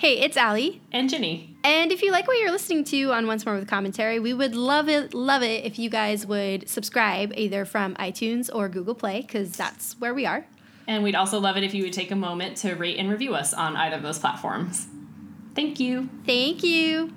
Hey, it's Allie. And Ginny. And if you like what you're listening to on Once More with Commentary, we would love it, love it if you guys would subscribe either from iTunes or Google Play, because that's where we are. And we'd also love it if you would take a moment to rate and review us on either of those platforms. Thank you. Thank you.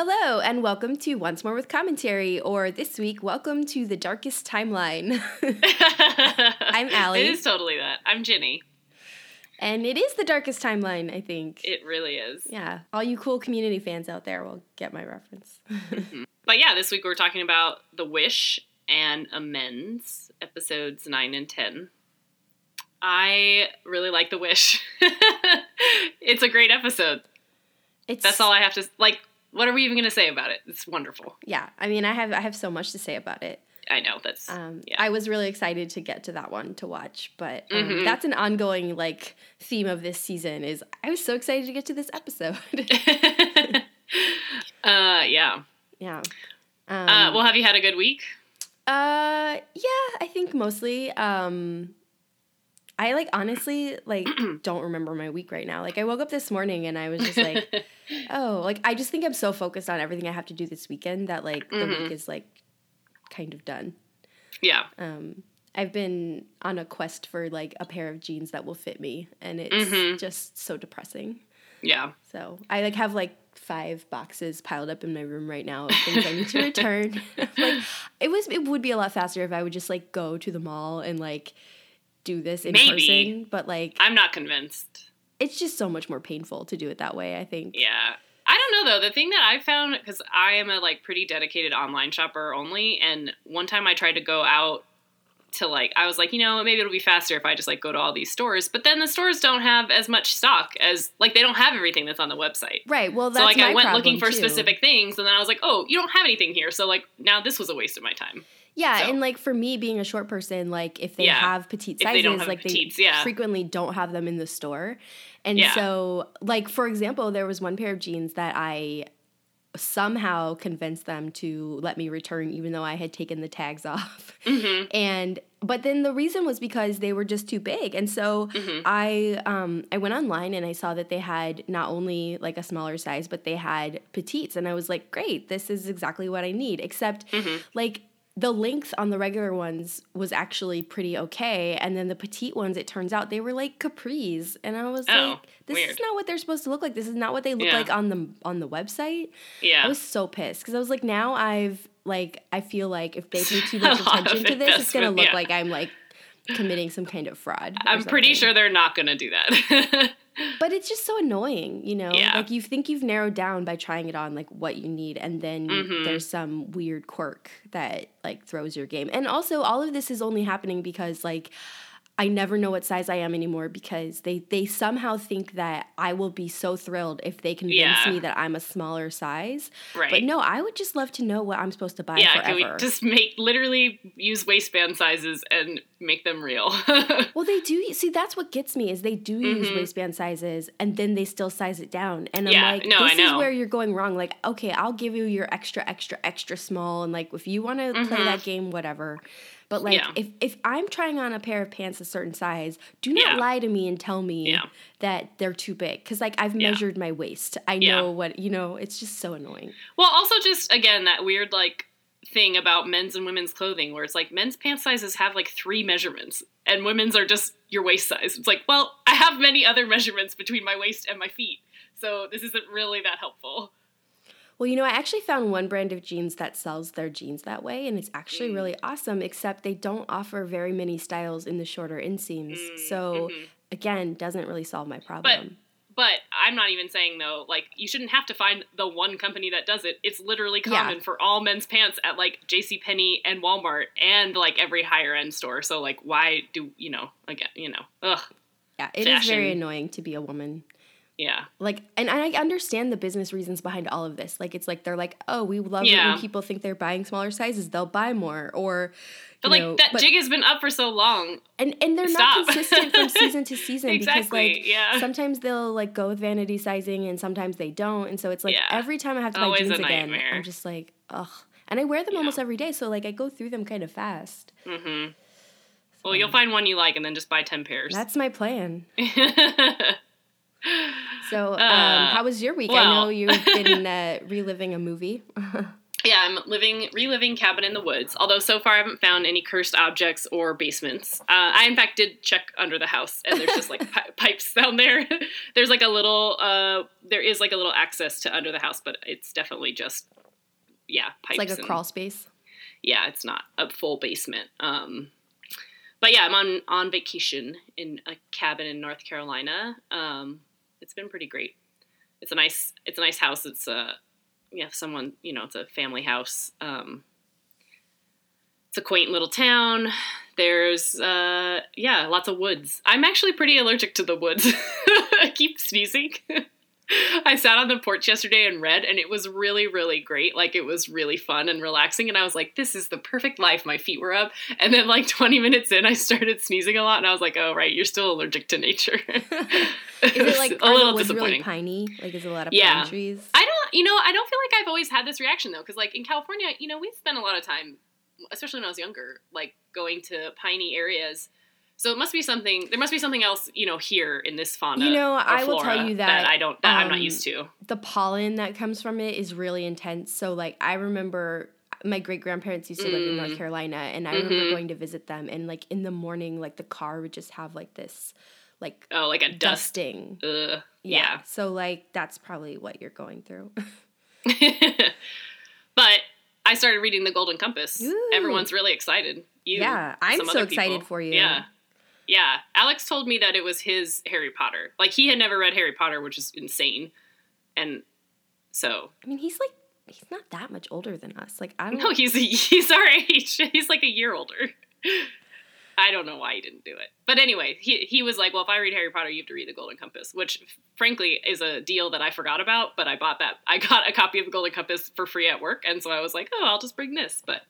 Hello, and welcome to Once More with Commentary, or this week, welcome to the Darkest Timeline. I'm Allie. It is totally that. I'm Ginny. And it is the Darkest Timeline, I think. It really is. Yeah, all you cool community fans out there will get my reference. Mm-hmm. But yeah, this week we're talking about The Wish and Amends, episodes 9 and 10. I really like The Wish. it's a great episode. It's That's all I have to like what are we even going to say about it? It's wonderful. Yeah, I mean, I have I have so much to say about it. I know that's Um, yeah. I was really excited to get to that one to watch, but um, Mhm. that's an ongoing like theme of this season. Is I was so excited to get to this episode. uh yeah. yeah. Um, Uh well, have you had a good week? Uh, yeah, I think mostly. Um, I like honestly like don't remember my week right now. Like I woke up this morning and I was just like, oh, like I just think I'm so focused on everything I have to do this weekend that like the Mhm. week is like kind of done. yeah. Um, I've been on a quest for like a pair of jeans that will fit me, and it's Mhm. just so depressing. Yeah. So I like have like five boxes piled up in my room right now of things I need to return. like it was, it would be a lot faster if I would just like go to the mall and like do this in Maybe. person. But like I'm not convinced. it's just so much more painful to do it that way. I think. Yeah. I don't know though. The thing that I found because I am a like pretty dedicated online shopper only, and one time I tried to go out to like I was like, you know, maybe it'll be faster if I just like go to all these stores. But then the stores don't have as much stock as like they don't have everything that's on the website. Right. Well, that's so like I went looking for too. specific things, and then I was like, oh, you don't have anything here. So like now this was a waste of my time. Yeah, So- and like for me being a short person, like if they Yeah. have petite sizes, they have like petites, they yeah. frequently don't have them in the store. And Yeah. so like for example, there was one pair of jeans that I somehow convinced them to let me return even though I had taken the tags off. hmm And but then the reason was because they were just too big. And so Mhm. I um I went online and I saw that they had not only like a smaller size, but they had petites and I was like, "Great, this is exactly what I need." Except Mhm. like the length on the regular ones was actually pretty okay and then the petite ones it turns out they were like capris and i was Oh, like this is not what they're supposed to look like this is not what they look Yeah. like on the on the website Yeah. i was so pissed because i was like now i've like i feel like if they pay too much A lot of attention to this it's gonna look yeah. like i'm like committing some kind of fraud I'm pretty sure they're not gonna do that. but it's just so annoying you know Yeah. like you think you've narrowed down by trying it on like what you need and then Mhm. there's some weird quirk that like throws your game and also all of this is only happening because like I never know what size I am anymore because they they somehow think that I will be so thrilled if they convince Yeah. me that I'm a smaller size. right. But no, I would just love to know what I'm supposed to buy yeah, can we just make literally use waistband sizes and make them real? Well, they do. See, that's what gets me is they do use Mhm. waistband sizes, and then they still size it down. And I'm Yeah, like, no, I this is where you're going wrong. Like, okay, I'll give you your extra, extra, extra small, and like if you want to play Mhm. that game, whatever. But like, Yeah. if if I'm trying on a pair of pants a certain size, do not Yeah. lie to me and tell me Yeah. that they're too big. Because like I've measured my waist. I know what you know. It's just so annoying. well, also just again that weird like thing about men's and women's clothing where it's like men's pant sizes have like three measurements and women's are just your waist size. It's like, well, I have many other measurements between my waist and my feet. So this isn't really that helpful. Well, you know, I actually found one brand of jeans that sells their jeans that way, and it's actually Mm. really awesome, except they don't offer very many styles in the shorter inseams. Mm, so, mhm. again, doesn't really solve my problem. But I'm not even saying though, like you shouldn't have to find the one company that does it. It's literally Yeah. common for all men's pants at like J.C. Penney and Walmart and like every higher end store. So like, why do you know? Again, you know, ugh. yeah, it is very annoying to be a woman. Yeah. Like, and I understand the business reasons behind all of this. Like, it's like they're like, oh, we love it Yeah. when people think they're buying smaller sizes, they'll buy more, or But like know, that but- jig has been up for so long. and and they're Stop. not consistent from season to season because like yeah. sometimes they'll like go with vanity sizing and sometimes they don't, and so it's like Yeah. every time I have to buy jeans again. I'm just like, ugh. And I wear them almost every day, so like I go through them kind of fast. Mm-hmm. Well, you'll find one you like and then just buy 10 pairs. That's my plan. So, um, Uh, how was your week? I know you've been uh, reliving a movie. yeah, I'm living, reliving Cabin in the Woods. Although so far I haven't found any cursed objects or basements. Uh, I in fact did check under the house, and there's just like pi- pipes down there. there's like a little, uh, there is like a little access to under the house, but it's definitely just, yeah, pipes. It's like a and- crawl space. yeah, it's not a full basement. Um, but yeah, I'm on on vacation in a cabin in North Carolina. Um, it's been pretty great. It's a nice it's a nice house. It's a yeah, someone you know, it's a family house. Um, it's a quaint little town. There's uh, yeah, lots of woods. I'm actually pretty allergic to the woods. I keep sneezing. I sat on the porch yesterday and read, and it was really, really great. Like, it was really fun and relaxing. And I was like, this is the perfect life. My feet were up. And then, like, 20 minutes in, I started sneezing a lot. And I was like, oh, right, you're still allergic to nature. Is it like a little disappointing? really piney? Like, is a lot of Yeah. pine trees? I don't, you know, I don't feel like I've always had this reaction, though. Because, like, in California, you know, we spent a lot of time, especially when I was younger, like, going to piney areas. So it must be something. There must be something else, you know, here in this fauna. You know, I will tell you that, I don't. That I'm not um, used to. the pollen that comes from it is really intense. So like I remember my great grandparents used to live in North Mm. Carolina and I remember Mhm. going to visit them and like in the morning like the car would just have like this like Oh, like a dust. dusting. Ugh. Yeah. yeah. So like that's probably what you're going through. but I started reading The Golden Compass. Ooh. Everyone's really excited. You, Yeah, I'm so excited people. for you. Yeah. Yeah. Alex told me that it was his Harry Potter. Like he had never read Harry Potter, which is insane. And so I mean, he's like he's not that much older than us. Like I don't no, he's he's our age. He's like a year older. I don't know why he didn't do it. But anyway, he he was like, "Well, if I read Harry Potter, you have to read The Golden Compass," which frankly is a deal that I forgot about, but I bought that. I got a copy of The Golden Compass for free at work, and so I was like, "Oh, I'll just bring this." But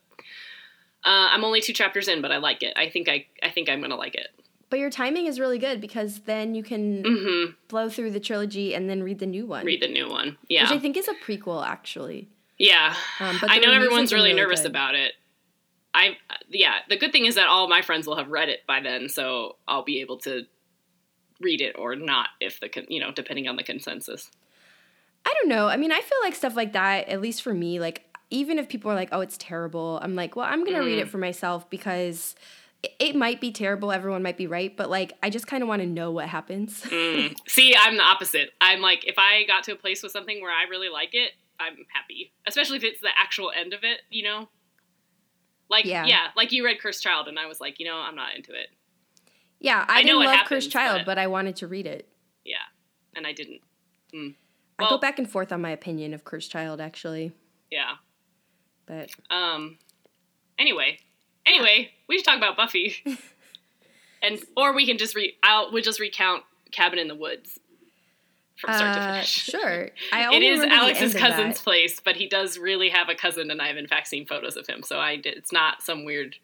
uh, I'm only two chapters in, but I like it. I think I I think I'm going to like it. But your timing is really good because then you can Mhm. blow through the trilogy and then read the new one. Read the new one. Yeah. Which I think is a prequel actually. Yeah. Um, I know everyone's really, really nervous good. about it. I yeah, the good thing is that all my friends will have read it by then, so I'll be able to read it or not if the con- you know depending on the consensus. I don't know. I mean, I feel like stuff like that, at least for me, like even if people are like, "Oh, it's terrible," I'm like, "Well, I'm gonna read Mm. it for myself because it, might be terrible. Everyone might be right, but like, I just kind of want to know what happens." Mm. See, I'm the opposite. I'm like if I got to a place with something where I really like it, I'm happy, especially if it's the actual end of it. You know, like Yeah. yeah, like you read Cursed Child, and I was like, you know, I'm not into it. yeah, I, I didn't love happens, Cursed Child, but- but I wanted to read it. Yeah, and I didn't. I Well- go back and forth on my opinion of Cursed Child, actually, Yeah. but Um. Anyway, anyway, we should talk about Buffy, and or we can just re. I'll we'll just recount Cabin in the Woods from start to uh, finish. sure. I It is Alex's cousin's place, but he does really have a cousin, and I've in fact seen photos of him. So I did. It's not some weird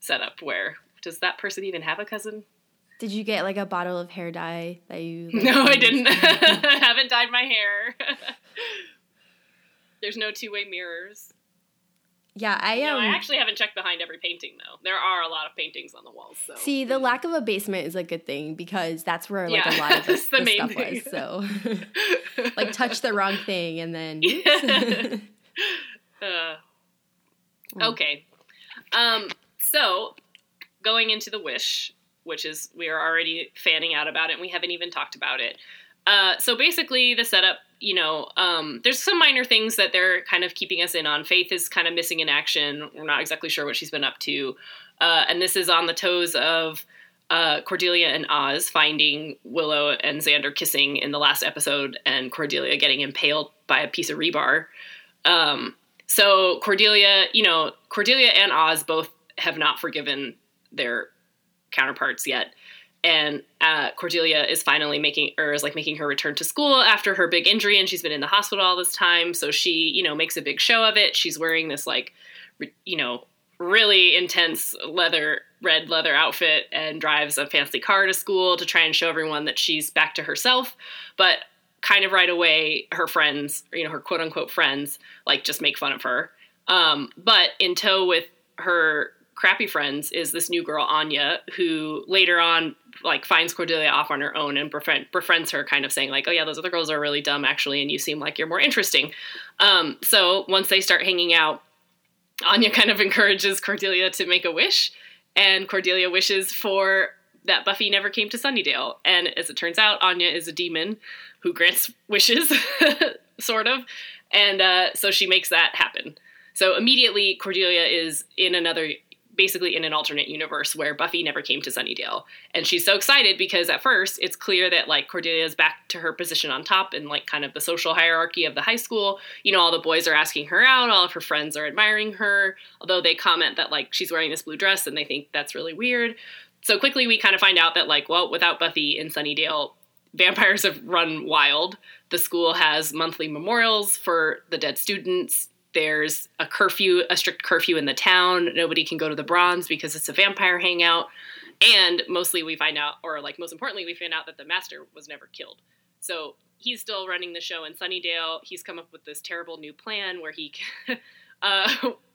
setup where does that person even have a cousin? Did you get like a bottle of hair dye that you? like, No, I didn't. I haven't dyed my hair. There's no two-way mirrors. Yeah, I No, um. I actually haven't checked behind every painting though. There are a lot of paintings on the walls. So See, the lack of a basement is a good thing because that's where like Yeah, a lot of the, the the stuff thing. was. So, like, touch the wrong thing and then. Uh, okay. Um, so going into the wish, which is we are already fanning out about it, and we haven't even talked about it. Uh, so basically, the setup, you know, um, there's some minor things that they're kind of keeping us in on. Faith is kind of missing in action. We're not exactly sure what she's been up to, uh, and this is on the toes of. Uh, Cordelia and Oz finding Willow and Xander kissing in the last episode, and Cordelia getting impaled by a piece of rebar. Um, so Cordelia, you know, Cordelia and Oz both have not forgiven their counterparts yet. And uh, Cordelia is finally making or is like making her return to school after her big injury, and she's been in the hospital all this time. So she, you know, makes a big show of it. She's wearing this like, re- you know, really intense leather red leather outfit and drives a fancy car to school to try and show everyone that she's back to herself. But kind of right away, her friends, you know, her quote unquote friends, like just make fun of her. Um, but in tow with her crappy friends is this new girl Anya, who later on like finds Cordelia off on her own and befriend, befriends her, kind of saying like, "Oh yeah, those other girls are really dumb actually, and you seem like you're more interesting." Um, so once they start hanging out, Anya kind of encourages Cordelia to make a wish, and Cordelia wishes for that Buffy never came to Sunnydale. And as it turns out, Anya is a demon who grants wishes, sort of, and uh, so she makes that happen. So immediately, Cordelia is in another basically in an alternate universe where Buffy never came to Sunnydale. And she's so excited because at first it's clear that like Cordelia's back to her position on top and like kind of the social hierarchy of the high school. You know, all the boys are asking her out, all of her friends are admiring her, although they comment that like she's wearing this blue dress and they think that's really weird. So quickly we kind of find out that like, well, without Buffy in Sunnydale, vampires have run wild. The school has monthly memorials for the dead students there's a curfew, a strict curfew in the town. Nobody can go to the Bronze because it's a vampire hangout. And mostly we find out, or like most importantly, we find out that the master was never killed. So he's still running the show in Sunnydale. He's come up with this terrible new plan where he, uh,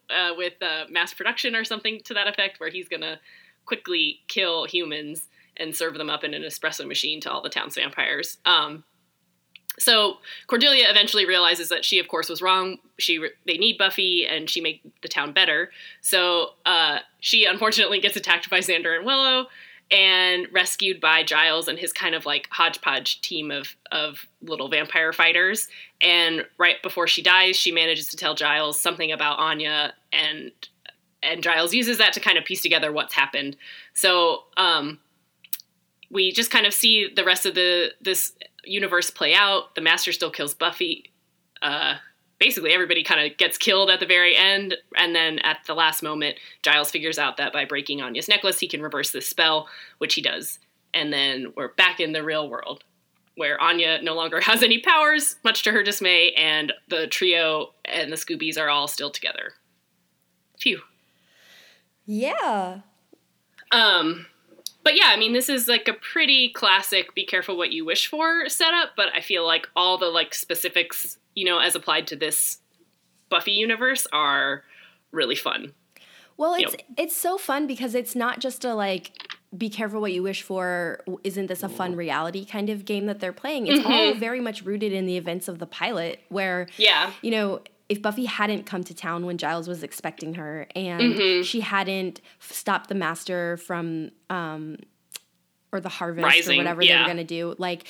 uh, with uh, mass production or something to that effect, where he's gonna quickly kill humans and serve them up in an espresso machine to all the town's vampires. Um, so Cordelia eventually realizes that she, of course, was wrong. She they need Buffy, and she make the town better. So uh, she unfortunately gets attacked by Xander and Willow, and rescued by Giles and his kind of like hodgepodge team of of little vampire fighters. And right before she dies, she manages to tell Giles something about Anya, and and Giles uses that to kind of piece together what's happened. So um, we just kind of see the rest of the this universe play out. The Master still kills Buffy. Uh, basically, everybody kind of gets killed at the very end, and then at the last moment, Giles figures out that by breaking Anya's necklace, he can reverse this spell, which he does. And then we're back in the real world, where Anya no longer has any powers, much to her dismay, and the trio and the Scoobies are all still together. Phew. Yeah. Um, but yeah, I mean, this is like a pretty classic "be careful what you wish for" setup. But I feel like all the like specifics, you know, as applied to this Buffy universe, are really fun. Well, it's you know. it's so fun because it's not just a like be careful what you wish for isn't this a fun reality kind of game that they're playing it's mm-hmm. all very much rooted in the events of the pilot where yeah you know if Buffy hadn't come to town when Giles was expecting her and mm-hmm. she hadn't stopped the master from um or the harvest Rising, or whatever yeah. they were going to do like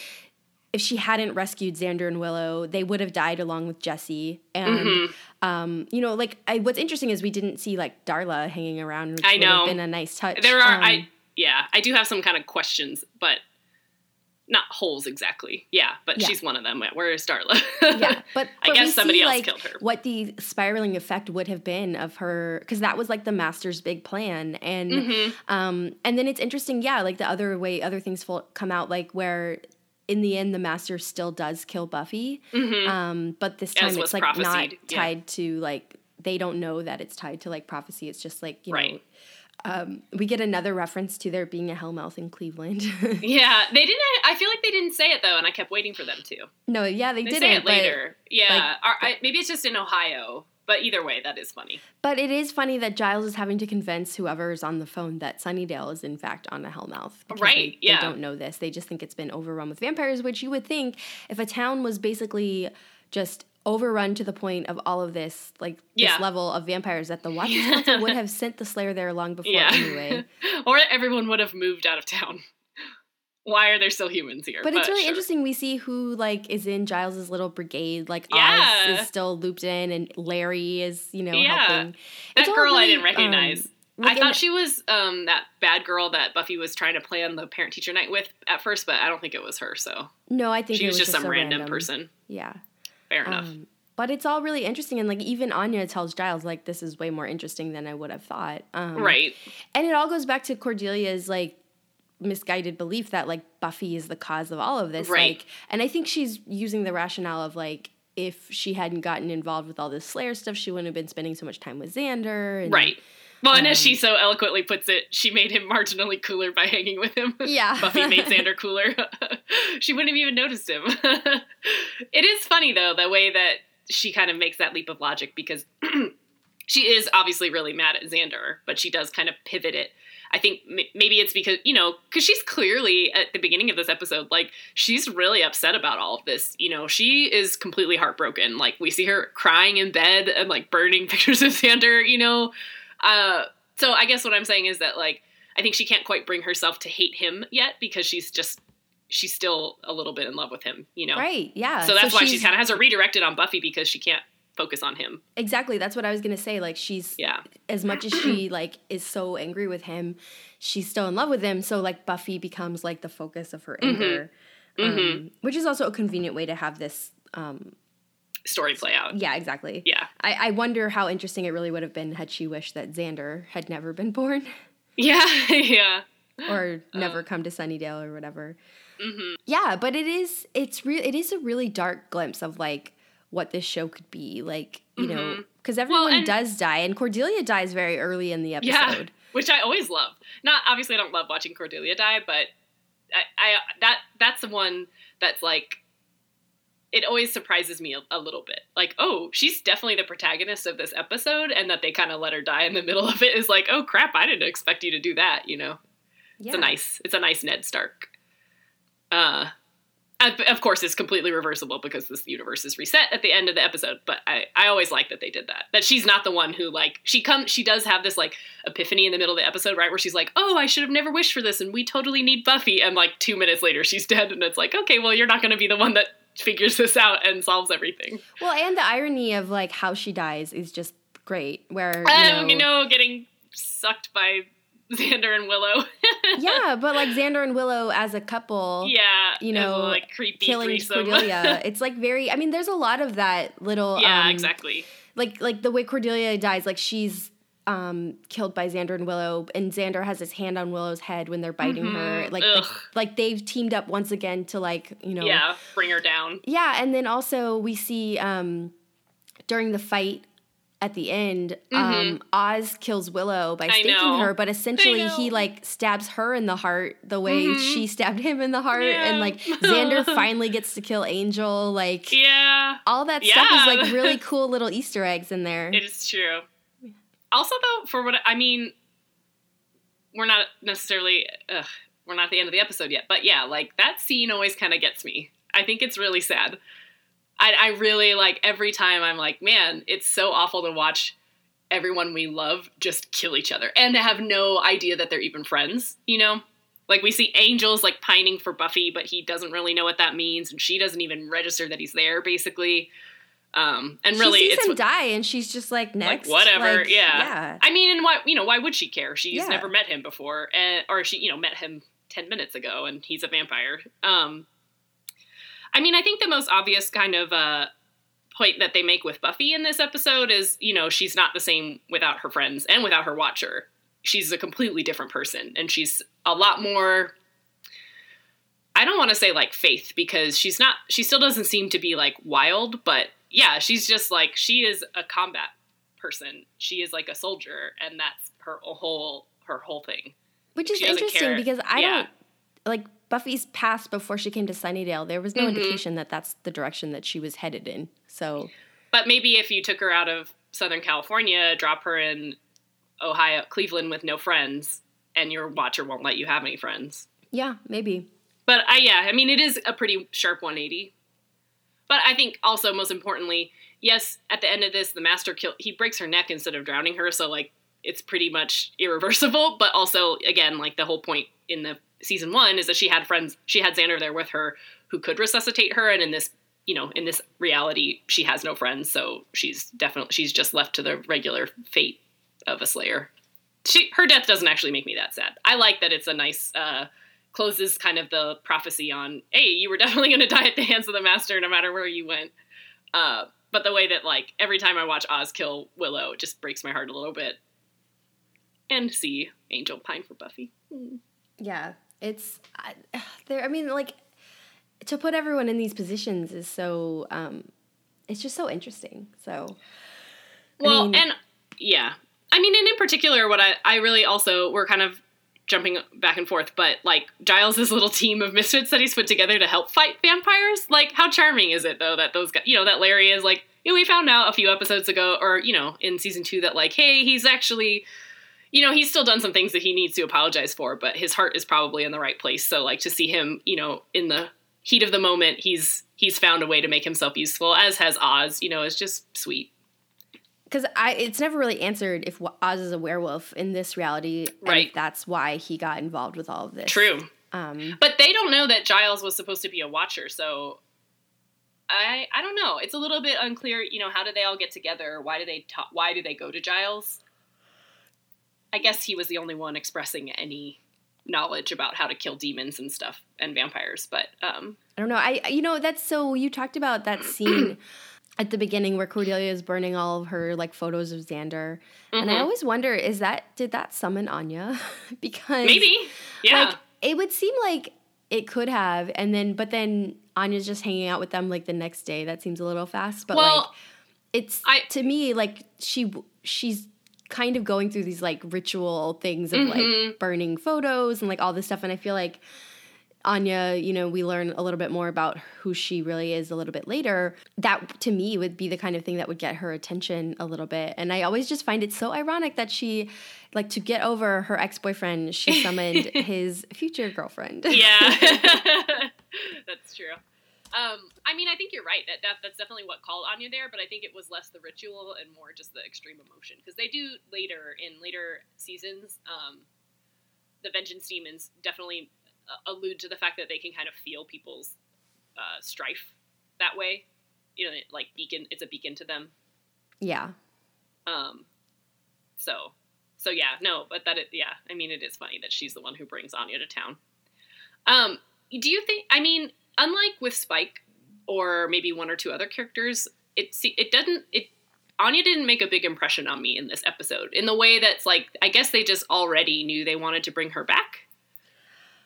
if she hadn't rescued Xander and Willow, they would have died along with Jesse. And mm-hmm. um, you know, like I, what's interesting is we didn't see like Darla hanging around, which I know. would have been a nice touch. There are, um, I yeah, I do have some kind of questions, but not holes exactly. Yeah, but yeah. she's one of them. Where is Darla? yeah, but, I guess somebody see, else like, killed her. What the spiraling effect would have been of her, because that was like the master's big plan, and mm-hmm. um, and then it's interesting. Yeah, like the other way, other things come out, like where in the end the master still does kill Buffy, mm-hmm. um, but this time it's like not tied yeah. to like they don't know that it's tied to like prophecy. It's just like you right. know um, we get another reference to there being a Hellmouth in Cleveland. yeah, they didn't. I feel like they didn't say it though, and I kept waiting for them to. No, yeah, they, they didn't. Say it later. Yeah, like, I, maybe it's just in Ohio. But either way, that is funny. But it is funny that Giles is having to convince whoever is on the phone that Sunnydale is in fact on a Hellmouth. Right. They, yeah. They don't know this. They just think it's been overrun with vampires, which you would think if a town was basically just overrun to the point of all of this, like yeah. this level of vampires, that the Watchers Council would have sent the Slayer there long before yeah. anyway. or everyone would have moved out of town. Why are there still humans here? But, but it's really sure. interesting. We see who like is in Giles's little brigade. Like yeah. Oz is still looped in, and Larry is you know yeah. helping. That it's girl really, I didn't recognize. Um, like I thought she was um, that bad girl that Buffy was trying to plan the parent teacher night with at first, but I don't think it was her. So no, I think she was, was, just some random, random, person. Yeah, fair enough. Um, but it's all really interesting, and like even Anya tells Giles like this is way more interesting than I would have thought. Um, right. And it all goes back to Cordelia's like misguided belief that like Buffy is the cause of all of this. Right. Like, and I think she's using the rationale of like if she hadn't gotten involved with all this Slayer stuff, she wouldn't have been spending so much time with Xander. And, Right. Well, and as Um, she so eloquently puts it, she made him marginally cooler by hanging with him. Yeah. Buffy made Xander cooler. she wouldn't have even noticed him. It is funny though the way that she kind of makes that leap of logic because she is obviously really mad at Xander, but she does kind of pivot it. I think m- maybe it's because you know because she's clearly at the beginning of this episode like she's really upset about all of this. You know she is completely heartbroken. Like we see her crying in bed and like burning pictures of Xander. You know, uh, so I guess what I'm saying is that like I think she can't quite bring herself to hate him yet because she's just she's still a little bit in love with him, you know. Right. Yeah. So that's why she kind of has her redirected on Buffy because she can't focus on him. exactly. That's what I was gonna say. Like she's Yeah. as much as she like is so angry with him, she's still in love with him. So like Buffy becomes like the focus of her anger, Mhm. um, which is also a convenient way to have this. Um, Story play out. yeah, exactly. Yeah. I, I wonder how interesting it really would have been had she wished that Xander had never been born Yeah. yeah. or never come to Sunnydale or whatever. Hmm Yeah, but it is it's real it is a really dark glimpse of like what this show could be. Like, you know, Mhm. because everyone and- does die and Cordelia dies very early in the episode. Yeah. Which I always love. Not obviously I don't love watching Cordelia die, but I, I that that's the one that's like it always surprises me a, a little bit. Like, oh, she's definitely the protagonist of this episode, and that they kind of let her die in the middle of it is like, oh crap, I didn't expect you to do that. You know, Yeah. it's a nice, it's a nice Ned Stark. Uh, of course, it's completely reversible because this universe is reset at the end of the episode. But I, I always like that they did that. That she's not the one who like she comes. She does have this like epiphany in the middle of the episode, right, where she's like, "Oh, I should have never wished for this, and we totally need Buffy." And like two minutes later, she's dead, and it's like, okay, well, you're not going to be the one that figures this out and solves everything. Well, and the irony of like how she dies is just great. Where you Um, know, you know, getting sucked by Xander and Willow. yeah, but like Xander and Willow as a couple, yeah, You know, like creepy killing threesome. Cordelia. it's like very. I mean, there's a lot of that little. yeah, um, exactly. Like like the way Cordelia dies, like she's um killed by Xander and Willow, and Xander has his hand on Willow's head when they're biting her. Mhm. Like, like like they've teamed up once again to like you know Yeah, bring her down. Yeah, and then also we see um, during the fight at the end, um, Oz kills Willow by Mm-hmm. Staking her, but essentially he like stabs her in the heart the way Mhm. she stabbed him in the heart, and like Xander finally gets to kill Angel. Like Yeah, all that stuff is like really cool little Easter eggs in there. it is true. Also, though, for what I mean, we're not necessarily ugh, we're not at the end of the episode yet, but yeah, like that scene always kind of gets me. I think it's really sad. I, I really like every time I'm like, man, it's so awful to watch everyone we love just kill each other and to have no idea that they're even friends, you know? Like we see Angel's like pining for Buffy, but he doesn't really know what that means, and she doesn't even register that he's there, basically. Um, and really, she sees it's him die, and she's just like next, like whatever. Like, yeah. yeah. I mean, and why you know why would she care? She's Yeah. never met him before, and or she you know met him ten minutes ago, and he's a vampire. Um, I mean, I think the most obvious kind of uh, point that they make with Buffy in this episode is you know she's not the same without her friends and without her Watcher. She's a completely different person, and she's a lot more. I don't want to say like faith because she's not. She still doesn't seem to be like wild, but yeah, she's just like she is a combat person. She is like a soldier, and that's her whole her whole thing. Which is interesting care. because I Yeah. don't like Buffy's past before she came to Sunnydale. There was no Mhm. indication that that's the direction that she was headed in. So But maybe if you took her out of Southern California, drop her in Ohio, Cleveland with no friends, and your watcher won't let you have any friends. yeah, maybe. But I yeah, I mean it is a pretty sharp 180. But I think also most importantly, yes, at the end of this, the master kill he breaks her neck instead of drowning her, so like it's pretty much irreversible. But also again, like the whole point in the season one is that she had friends, she had Xander there with her who could resuscitate her, and in this you know in this reality she has no friends, so she's definitely she's just left to the regular fate of a Slayer. She her death doesn't actually make me that sad. I like that it's a nice. uh closes kind of the prophecy on, hey, you were definitely going to die at the hands of the master no matter where you went. Uh, but the way that, like, every time I watch Oz kill Willow, it just breaks my heart a little bit. And see Angel pine for Buffy. Hmm. Yeah. It's I, there. I mean, like to put everyone in these positions is so. Um, it's just so interesting. So, Well, mean- and yeah, I mean, and in particular, what I I really also we're kind of jumping back and forth, but like Giles's little team of misfits that he's put together to help fight vampires. Like, how charming is it though that those guys, you know, that Larry is like, you know, we found out a few episodes ago, or you know, in season two, that like, hey, he's actually. You know, he's still done some things that he needs to apologize for, but his heart is probably in the right place. So, like, to see him, you know, in the heat of the moment, he's he's found a way to make himself useful, as has Oz. You know, is just sweet. because I, it's never really answered if Oz is a werewolf in this reality, Right. that's why he got involved with all of this. True. Um, But they don't know that Giles was supposed to be a watcher, so I I don't know. It's a little bit unclear. You know, how do they all get together? Why do they ta- Why do they go to Giles? I guess he was the only one expressing any knowledge about how to kill demons and stuff and vampires. But um, I don't know. I you know that's so you talked about that scene at the beginning where Cordelia is burning all of her like photos of Xander, and I mhm. always wonder is that did that summon Anya? because maybe yeah. like it would seem like it could have, and then but then Anya's just hanging out with them like the next day. That seems a little fast, but well, like it's I- to me like she she's kind of going through these like ritual things of like Mhm. burning photos and like all this stuff and i feel like anya you know we learn a little bit more about who she really is a little bit later that to me would be the kind of thing that would get her attention a little bit and i always just find it so ironic that she like to get over her ex-boyfriend she summoned his future girlfriend yeah, that's true. Um, I mean, I think you're right. That, that that's definitely what called Anya there, but I think it was less the ritual and more just the extreme emotion because they do later in later seasons. Um, the vengeance demons definitely uh, allude to the fact that they can kind of feel people's uh, strife that way. You know, like beacon. It's a beacon to them. yeah Um, so, so yeah, no, but that it, yeah, I mean, it is funny that she's the one who brings Anya to town. Um, do you think? I mean, unlike with Spike or maybe one or two other characters, it it doesn't it. Anya didn't make a big impression on me in this episode in the way that's like I guess they just already knew they wanted to bring her back.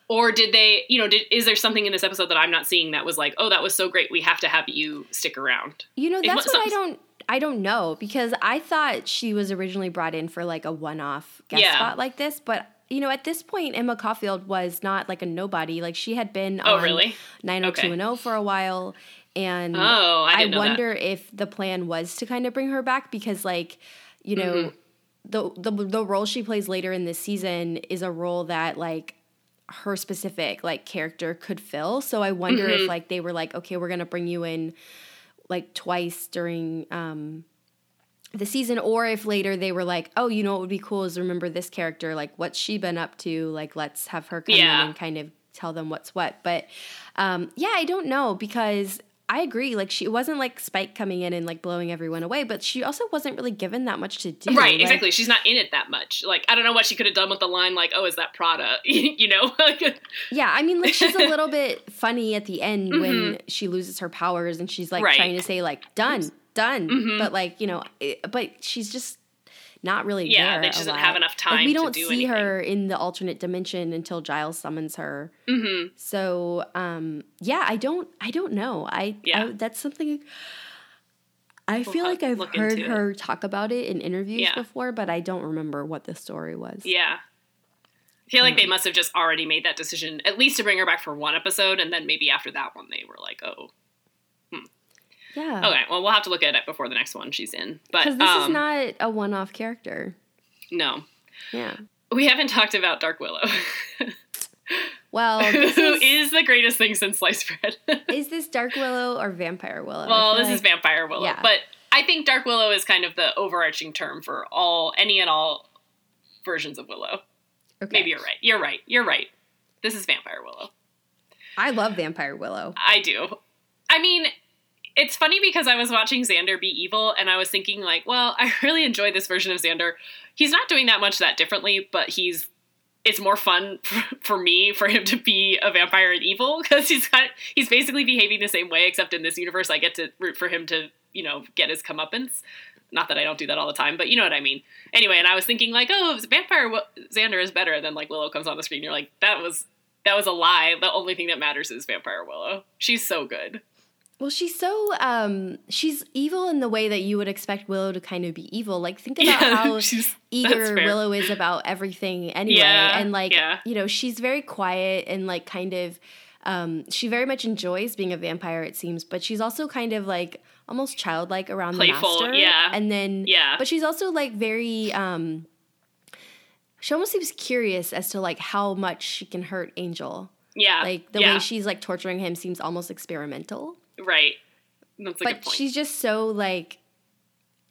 Or did they, you know, did, is there something in this episode that I'm not seeing that was like, oh, that was so great, we have to have you stick around? You know, that's was what I don't I don't know because I thought she was originally brought in for like a one-off guest Yeah. spot like this, but you know, at this point Emma Caulfield was not like a nobody. Like she had been Oh, on really? 90210 for a while and Oh, I didn't know that. wonder if the plan was to kind of bring her back because like, you know, Mm-hmm. the, the the role she plays later in this season is a role that like her specific like character could fill. So I wonder Mm-hmm. if like they were like, okay, we're gonna bring you in like twice during um the season or if later they were like oh you know what would be cool is remember this character like what's she been up to like let's have her come Yeah. in and kind of tell them what's what but um yeah i don't know because i agree like she wasn't like spike coming in and like blowing everyone away but she also wasn't really given that much to do Right, Like, exactly. She's not in it that much. Like, I don't know what she could have done with the line, like, "Oh, is that Prada?" you know, yeah i mean like she's a little bit funny at the end when she loses her powers and she's like Mm-hmm. Right. trying to say like done done Mhm. but like you know it, but she's just not really Yeah, there that a she doesn't have enough like, time we don't do see anything. her in the alternate dimension until giles summons her hmm so um yeah i don't i don't know i, Yeah. I that's something i We'll feel like i've heard into it. her talk about it in interviews Yeah. before but i don't remember what the story was yeah. I feel like they must have just already made that decision, at least to bring her back for one episode, and then maybe after that one, they were like, "Oh, yeah okay, well, we'll have to look at it before the next one she's in." But because this um, is not a one-off character no, yeah we haven't talked about Dark Willow, well who this is, is the greatest thing since sliced bread. is this dark willow or vampire willow Well, this is Vampire Willow, Yeah. but I think Dark Willow is kind of the overarching term for all any and all versions of Willow. okay. Maybe you're right. You're right. You're right. This is Vampire Willow. i love vampire willow I do. I mean, it's funny because I was watching Xander be evil and I was thinking like, well, I really enjoy this version of Xander. He's not doing that much that differently, but he's it's more fun for, me for him to be a vampire and evil because he's got, he's basically behaving the same way except in this universe I get to root for him to, you know, get his comeuppance. Not that I don't do that all the time, but you know what I mean. Anyway, and I was thinking like, oh, vampire Xander is better, and then like Willow comes on the screen. You're like, that was that was a lie. The only thing that matters is Vampire Willow. She's so good. Well, she's so um she's evil in the way that you would expect Willow to kind of be evil. Like think about Yeah, how she's- eager. Willow is about everything anyway. Yeah, and like yeah. you know, she's very quiet and like kind of um she very much enjoys being a vampire it seems, but she's also kind of like almost childlike around Playful, the master. yeah. And then Yeah. but she's also like very um she almost seems curious as to like how much she can hurt Angel. Yeah. Like the yeah, way she's like torturing him seems almost experimental right. That's but she's just so like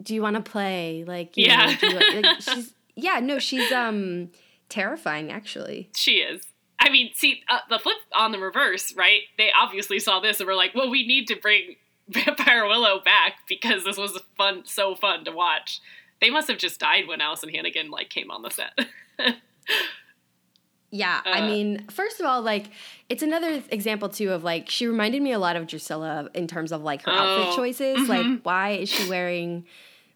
do you want to play like Yeah. know, like, she's yeah no she's um terrifying actually She is. I mean, see, uh, the flip on the reverse, right? They obviously saw this and were like, well, we need to bring Vampire Willow back because this was fun, so fun to watch. They must have just died when Alyson Hannigan like came on the set. yeah i Uh, mean first of all like it's another example too of like she reminded me a lot of drusilla in terms of like her Oh, outfit choices like mhm. why is she wearing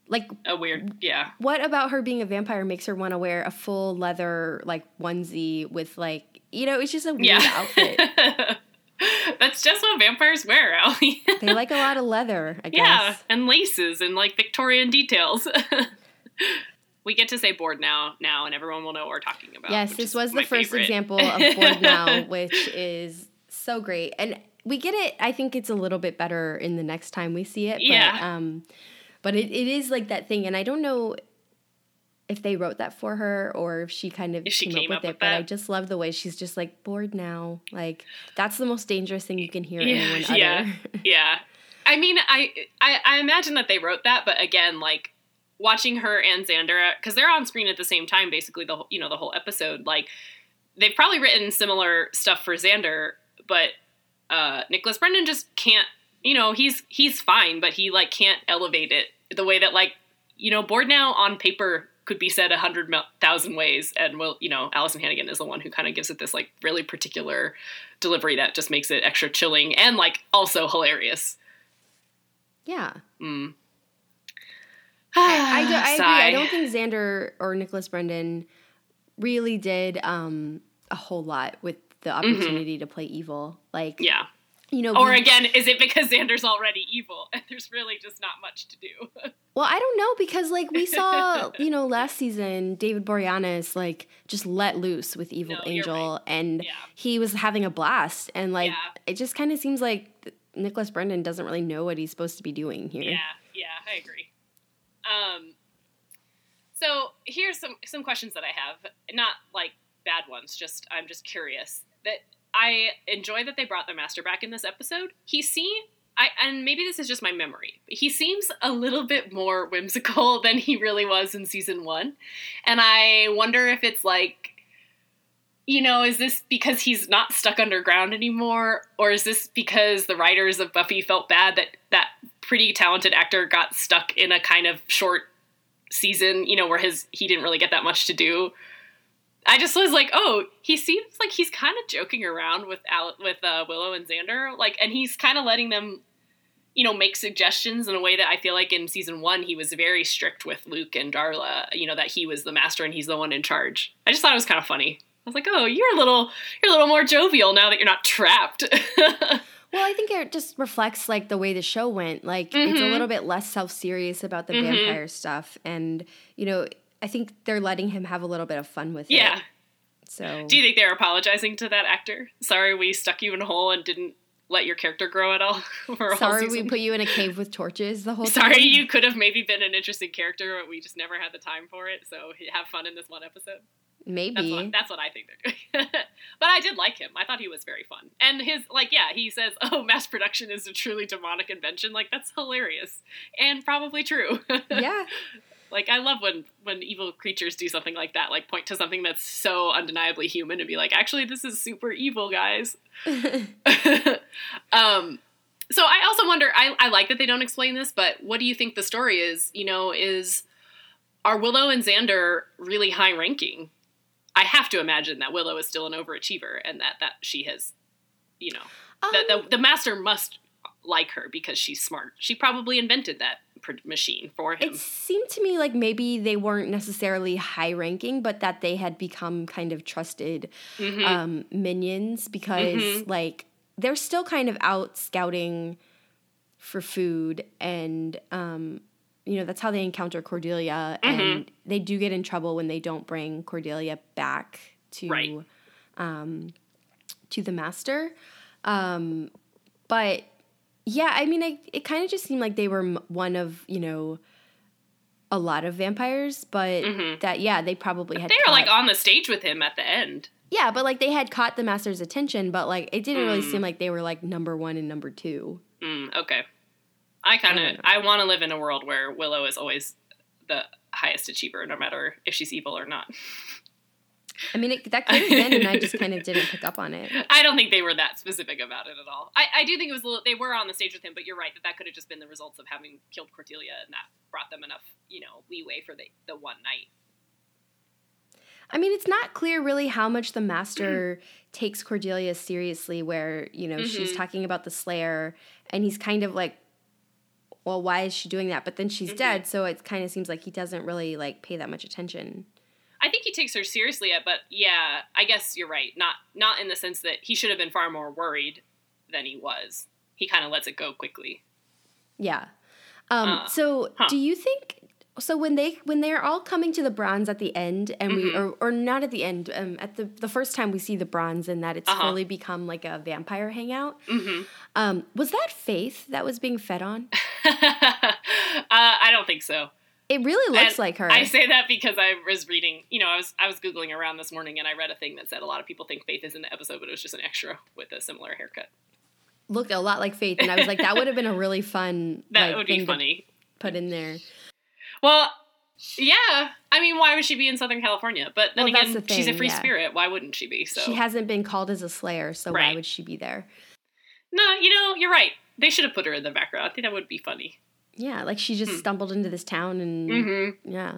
like a weird, yeah. what about her being a vampire makes her want to wear a full leather like onesie with like you know it's just a weird Yeah. outfit That's just what vampires wear, Allie. they like a lot of leather i guess yeah, and laces and like Victorian details. we get to say bored now, now, and everyone will know what we're talking about. Yes, this was the first favorite. example of bored now, which is so great. And we get it. I think it's a little bit better in the next time we see it. But, Yeah. Um, but it, it is like that thing, and I don't know if they wrote that for her or if she kind of she came, came up up with it. with But I just love the way she's just like bored now. Like that's the most dangerous thing you can hear Yeah, anyone utter. yeah. yeah. I mean, I, I I imagine that they wrote that, but again, like watching her and Xander because they're on screen at the same time, basically the whole you know the whole episode. Like they've probably written similar stuff for Xander, but uh, Nicholas Brendon just can't. You know, he's he's fine, but he like can't elevate it the way that like you know, bored now on paper could be said a hundred thousand ways, and well, you know, Alyson Hannigan is the one who kind of gives it this like really particular delivery that just makes it extra chilling and like also hilarious. yeah. Mm. I, I, do, I agree. I don't think Xander or Nicholas Brendon really did um, a whole lot with the opportunity to play evil. Like, Mm-hmm. Yeah. you know, Or we- again, is it because Xander's already evil and there's really just not much to do? well, I don't know because like we saw, you know, last season, David Boreanaz like just let loose with Evil No, Angel, and Yeah. he was having a blast, and like Yeah. it just kind of seems like Nicholas Brendon doesn't really know what he's supposed to be doing here. Yeah, yeah, I agree. Um, so here's some some questions that I have, not like bad ones. Just I'm just curious that I enjoy that they brought the master back in this episode. He seemed. I, and maybe this is just my memory. But he seems a little bit more whimsical than he really was in season one, and I wonder if it's like, you know, is this because he's not stuck underground anymore, or is this because the writers of Buffy felt bad that that pretty talented actor got stuck in a kind of short season, you know, where his he didn't really get that much to do. I just was like, oh, he seems like he's kind of joking around with Al- with uh, Willow and Xander, like, and he's kind of letting them, you know, make suggestions in a way that I feel like in season one he was very strict with Luke and Darla, you know, that he was the master and he's the one in charge. I just thought it was kind of funny. I was like, oh, you're a little, you're a little more jovial now that you're not trapped. Well, I think it just reflects like the way the show went. Like it's a Mhm. little bit less self serious about the Mhm. vampire stuff, and you know, I think they're letting him have a little bit of fun with yeah. it. Yeah. So Do you think they're apologizing to that actor? Sorry, we stuck you in a hole and didn't let your character grow at all. for a whole sorry we put you in a cave with torches the whole time. Sorry, you could have maybe been an interesting character, but we just never had the time for it. So have fun in this one episode. That's Maybe. what, that's what I think they're doing. but I did like him. I thought he was very fun. And his, like, yeah, he says, oh, mass production is a truly demonic invention. Like, that's hilarious. And probably true. yeah. like, I love when, when evil creatures do something like that. Like, point to something that's so undeniably human and be like, actually, this is super evil, guys. um, so I also wonder. I, I like that they don't explain this, but what do you think the story is? You know, is are Willow and Xander really high ranking? I have to imagine that Willow is still an overachiever, and that that she has, you know, that Um, the, the master must like her because she's smart. She probably invented that pr- machine for him. It seemed to me like maybe they weren't necessarily high ranking, but that they had become kind of trusted Mhm. um, minions because Mhm. like they're still kind of out scouting for food and um, you know that's how they encounter Cordelia Mm-hmm. and they do get in trouble when they don't bring Cordelia back to Right. um, to the master. Um, but yeah, I mean, I, it kind of just seemed like they were m- one of you know a lot of vampires, but Mhm. that yeah, they probably had they were like on the stage with him at the end. yeah, but like they had caught the master's attention, but like it didn't really Mm. seem like they were like number one and number two. Mm, okay. I kind of know. I want to live in a world where Willow is always the highest achiever, no matter if she's evil or not. I mean, it, that could have been, and I just kind of didn't pick up on it. I don't think they were that specific about it at all. I, I do think it was a little, they were on the stage with him, but you're right that that could have just been the results of having killed Cordelia, and that brought them enough, you know, leeway for the the one night. I mean, it's not clear really how much the master takes Cordelia seriously, where, you know, she's Mhm. talking about the Slayer and he's kind of like, well, why is she doing that? But then she's Mhm. dead, so it kind of seems like he doesn't really like pay that much attention. I think he takes her seriously, uh, but yeah, I guess you're right. Not not in the sense that he should have been far more worried than he was. He kind of lets it go quickly. Yeah. Um, Uh, so huh. do you think so when they when they're all coming to the bronze at the end and we Mhm. or, or not at the end um, at the the first time we see the bronze and that it's Uh-huh. fully become like a vampire hangout hmm um, was that faith that was being fed on uh, I don't think so. it really looks And like her I say that because I was reading, you know, I was I was googling around this morning and I read a thing that said a lot of people think Faith is in the episode, but it was just an extra with a similar haircut. looked a lot like faith and i was like that would have been a really fun That like, would thing be to funny. put in there Well, yeah. I mean, why would she be in Southern California? But then Well, again, the she's a free yeah. spirit. Why wouldn't she be? So she hasn't been called as a slayer so why would she be there no, you know, you're right. They should have put her in the background. I think that would be funny. yeah like she just Hmm. stumbled into this town and Mm-hmm. Yeah.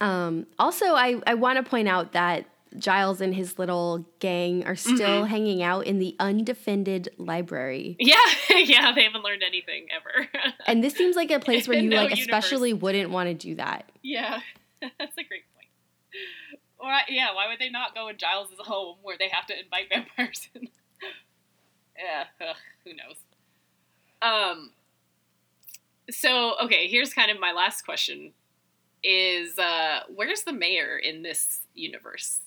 Um, also, I, I want to point out that Giles and his little gang are still Mm-hmm. hanging out in the undefended library. Yeah, yeah. They haven't learned anything ever. And this seems like a place where you No like universe. especially wouldn't want to do that. yeah, that's a great point. Or yeah, why would they not go in Giles' home where they have to invite vampires in? yeah, ugh, who knows? Um. So okay, here's kind of my last question: Is uh, where's the mayor in this universe?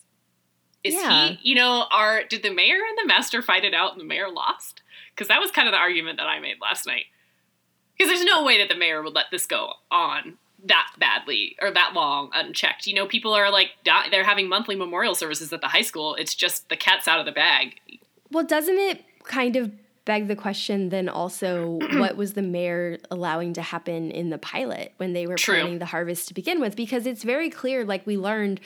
Is Yeah. he? You know, are did the mayor and the master fight it out and the mayor lost? Because that was kind of the argument that I made last night. Because there's no way that the mayor would let this go on that badly or that long unchecked. You know, people are like di- they're having monthly memorial services at the high school. It's just the cat's out of the bag. Well, doesn't it kind of beg the question then also what was the mayor allowing to happen in the pilot when they were True. planning the harvest to begin with? Because it's very clear, like we learned,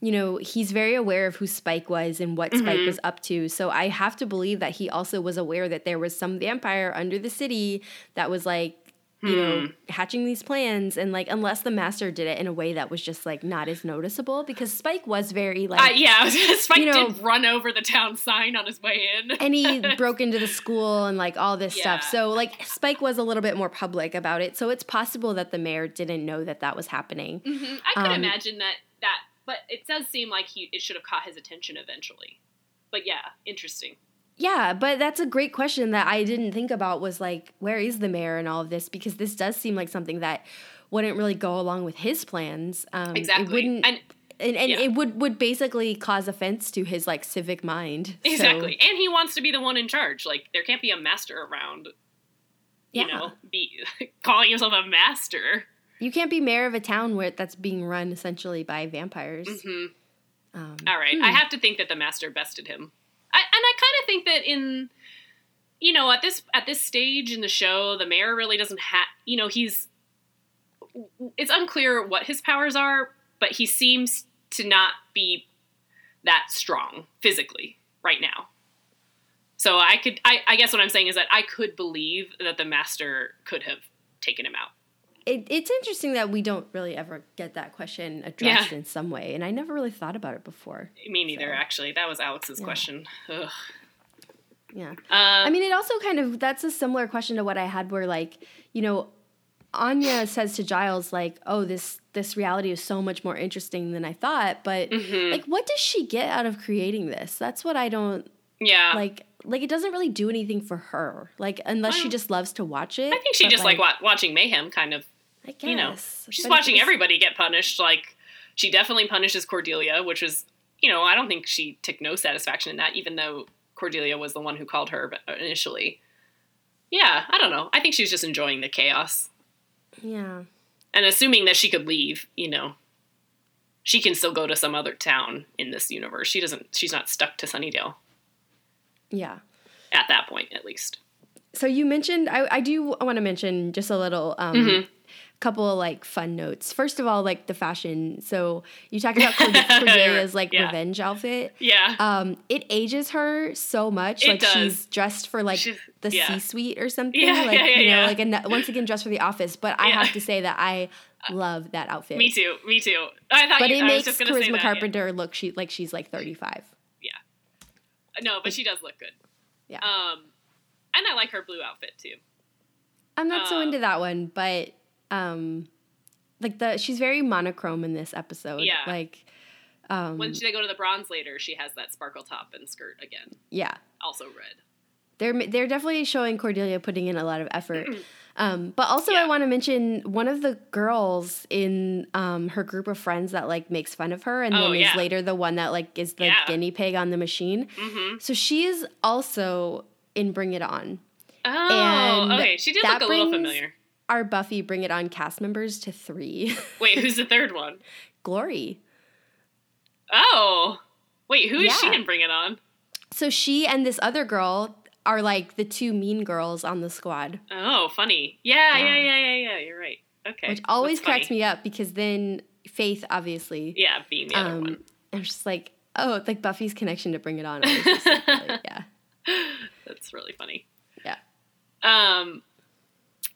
you know, he's very aware of who Spike was and what Spike Mhm. was up to. So I have to believe that he also was aware that there was some vampire under the city that was like, you know, hatching these plans. And like, unless the master did it in a way that was just like not as noticeable, because Spike was very like, Uh, yeah, Spike You know- did run over the town sign on his way in. and he broke into the school and like all this stuff. So like Spike was a little bit more public about it. So it's possible that the mayor didn't know that that was happening. Mhm. I could Um, imagine that, but it does seem like he it should have caught his attention eventually. But yeah, interesting. Yeah, but that's a great question that I didn't think about was like where is the mayor and all of this because this does seem like something that wouldn't really go along with his plans. Um, It Exactly. wouldn't, And and, and yeah. it would would basically cause offense to his like civic mind. So, exactly. And he wants to be the one in charge. Like there can't be a master around. You Yeah. know, be calling yourself a master. You can't be mayor of a town where that's being run essentially by vampires. hmm Um, All right. hmm. I have to think that the master bested him. I, and I kind of think that in you know, at this at this stage in the show, the mayor really doesn't have, you know, he's it's unclear what his powers are, but he seems to not be that strong physically right now. So I could I, I guess what I'm saying is that I could believe that the master could have taken him out. It, it's interesting that we don't really ever get that question addressed in some way, and I never really thought about it before. Me neither, So- actually. That was Alex's Yeah. question. Ugh. Yeah. Um, I mean, it also kind of that's a similar question to what I had, where like, you know, Anya says to Giles like, "Oh, this this reality is so much more interesting than I thought." But Mhm. like, what does she get out of creating this? That's what I don't yeah. like. Like, it doesn't really do anything for her. Like, unless she just loves to watch it. I think she just like, wa- watching mayhem, kind of. I guess. you know, She's But watching everybody get punished. Like she definitely punishes Cordelia, which was, you know, I don't think she took no satisfaction in that, even though Cordelia was the one who called her uh, initially. Yeah, I don't know. I think she was just enjoying the chaos Yeah. and assuming that she could leave. You know, she can still go to some other town in this universe. She doesn't. She's not stuck to Sunnydale Yeah. at that point, at least. So you mentioned I, I do want to mention just a little um Mhm. Couple of like fun notes. First of all, like the fashion. So you talked about Cord- Cordelia's like Yeah. revenge outfit. Yeah. Um, it ages her so much. It like does. she's dressed for like She's- the yeah. C-suite or something. Yeah, like yeah, yeah, you know, like a, once again dressed for the office. But I have to say that I love that outfit. me too. Me too. I thought But you, it I makes Charisma that. Carpenter look she like she's like 35. Yeah. No, but she does look good. Yeah. Um, and I like her blue outfit too. I'm not so Uh, into that one, but um like the she's very monochrome in this episode. Yeah. Like um When should they go to the bronze later, she has that sparkle top and skirt again, yeah. also red. They're they're definitely showing Cordelia putting in a lot of effort. Um, but also, I want to mention one of the girls in um, her group of friends that like makes fun of her, and Oh, then yeah. is later the one that like is the Yeah. guinea pig on the machine. Mm-hmm. So she is also in Bring It On. Oh, And okay. She did look a little familiar. Our Buffy Bring It On cast members to three. Wait, who's the third one? Glory. Oh, wait, who is she in Bring It On? So she and this other girl are like the two mean girls on the squad, Oh, funny. Yeah, Yeah. yeah, yeah, yeah, yeah. You're right. Okay. which always That's cracks funny. me up because then Faith, obviously, Yeah, being the other um, one. I'm just like, oh, it's like Buffy's connection to Bring It On. Like, really- yeah, That's really funny. yeah. Um,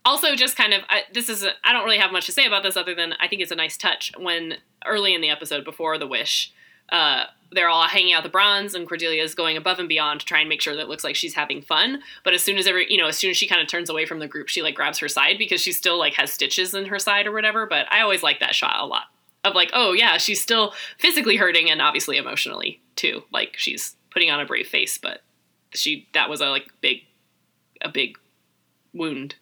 also, just kind of, I, this is, I don't really have much to say about this other than I think it's a nice touch when early in the episode before the wish, uh, they're all hanging out the bronze and Cordelia is going above and beyond to try and make sure that it looks like she's having fun. But as soon as every, you know, as soon as she kind of turns away from the group, she like grabs her side because she still like has stitches in her side or whatever. But I always like that shot a lot of like, oh yeah, she's still physically hurting and obviously emotionally too. Like she's putting on a brave face, but she, that was a like big, a big wound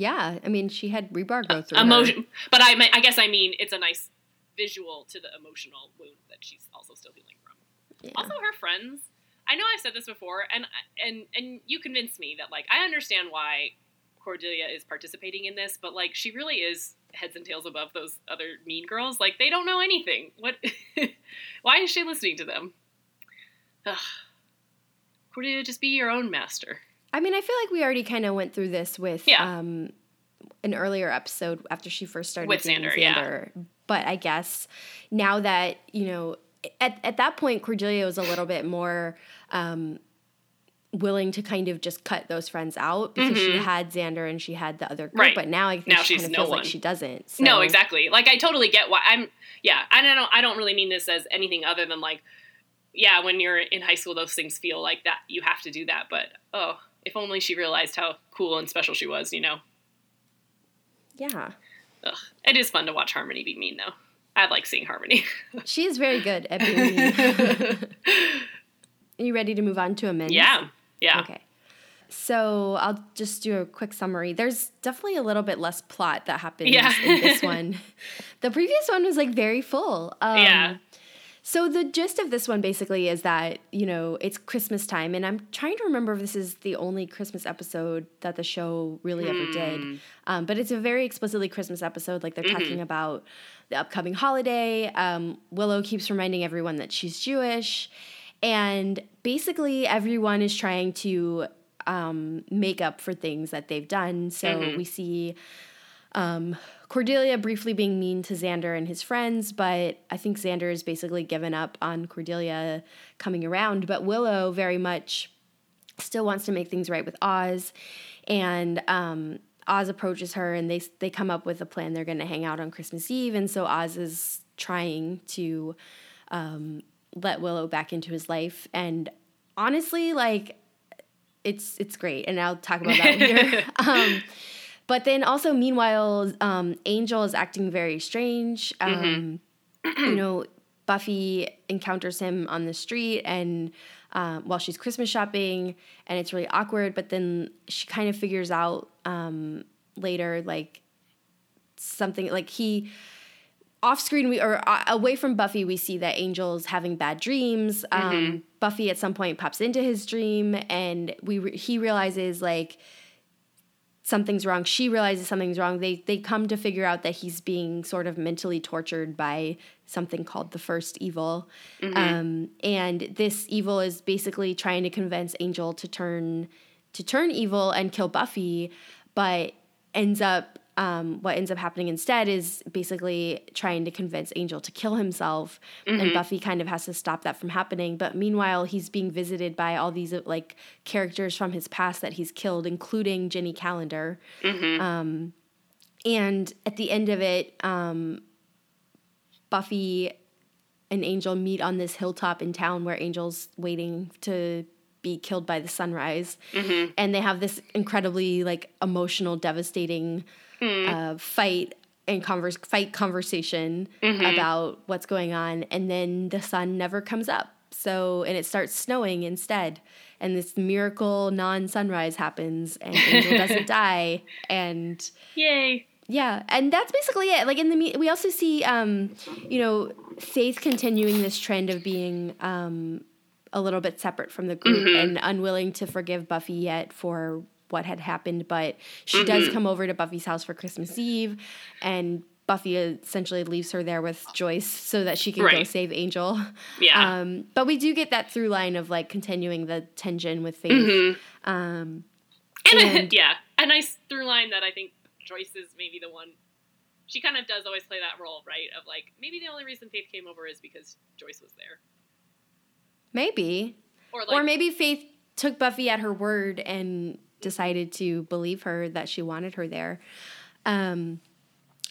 Yeah, I mean, she had rebar go through her. emotion but I, I guess i mean it's a nice visual to the emotional wound that she's also still healing from Yeah. also her friends i know i've said this before and and and you convinced me that like i understand why cordelia is participating in this but like she really is heads and tails above those other mean girls like they don't know anything what why is she listening to them Ugh. cordelia just be your own master I mean, I feel like we already kind of went through this with Yeah. um, an earlier episode after she first started With dating Xander, yeah. But I guess now that you know, at at that point, Cordelia was a little bit more. Um, willing to kind of just cut those friends out because she Mhm. had Xander and she had the other group, Right. but now I think Now she she's kind of no feels like she doesn't. No, exactly. Like I totally get why I'm yeah, I don't I don't really mean this as anything other than like yeah, when you're in high school those things feel like that you have to do that, but oh, if only she realized how cool and special she was, you know. Yeah, Ugh. It is fun to watch Harmony be mean though. I like seeing Harmony. she is very good at being mean. Are you ready to move on to a amends? yeah. Yeah. Okay. So I'll just do a quick summary. There's definitely a little bit less plot that happens Yeah. in this one. The previous one was like very full. Um, Yeah. So the gist of this one basically is that you know it's Christmas time, and I'm trying to remember if this is the only Christmas episode that the show really ever Hmm. did. Um, but it's a very explicitly Christmas episode. Like they're Mm-hmm. talking about the upcoming holiday. Um, Willow keeps reminding everyone that she's Jewish, and basically everyone is trying to um, make up for things that they've done. So Mm-hmm. we see um, Cordelia briefly being mean to Xander and his friends, but I think Xander has basically given up on Cordelia coming around. But Willow very much still wants to make things right with Oz, and um, Oz approaches her, and they they come up with a plan. They're going to hang out on Christmas Eve, and so Oz is trying to um, let Willow back into his life. And honestly, like it's it's great, and I'll talk about that later. um, but then also, meanwhile, um, Angel is acting very strange. Um, you know, Buffy encounters him on the street and um, while she's Christmas shopping, and it's really awkward. But then she kind of figures out um, later, like something like he off screen we or uh, away from Buffy, we see that Angel's having bad dreams. Um, Buffy at some point pops into his dream, and we re- he realizes like something's wrong. She realizes something's wrong. They they come to figure out that he's being sort of mentally tortured by something called the first evil, um, and this evil is basically trying to convince Angel to turn to turn evil and kill Buffy, but ends up um, what ends up happening instead is basically trying to convince Angel to kill himself, and Buffy kind of has to stop that from happening. But meanwhile, he's being visited by all these uh, like characters from his past that he's killed, including Jenny Calendar. Um, and at the end of it, um, Buffy and Angel meet on this hilltop in town where Angel's waiting to be killed by the sunrise, and they have this incredibly like emotional, devastating uh, fight and converse fight conversation about what's going on, and then the sun never comes up. So and it starts snowing instead, and this miracle non-sunrise happens, and Angel doesn't die, and Yay. yeah, and that's basically it. Like in the we also see, um, you know, Faith continuing this trend of being um, a little bit separate from the group and unwilling to forgive Buffy yet for what had happened. But she does come over to Buffy's house for Christmas Eve, and Buffy essentially leaves her there with Joyce so that she can go save Angel. Yeah. Um, but we do get that through line of like continuing the tension with Faith. Mm-hmm. Um, and, a, and- yeah, a nice through line that I think Joyce is maybe the one. She kind of does always play that role, right? Of like maybe the only reason Faith came over is because Joyce was there, maybe. or like or maybe Faith took Buffy at her word and decided to believe her that she wanted her there. Um,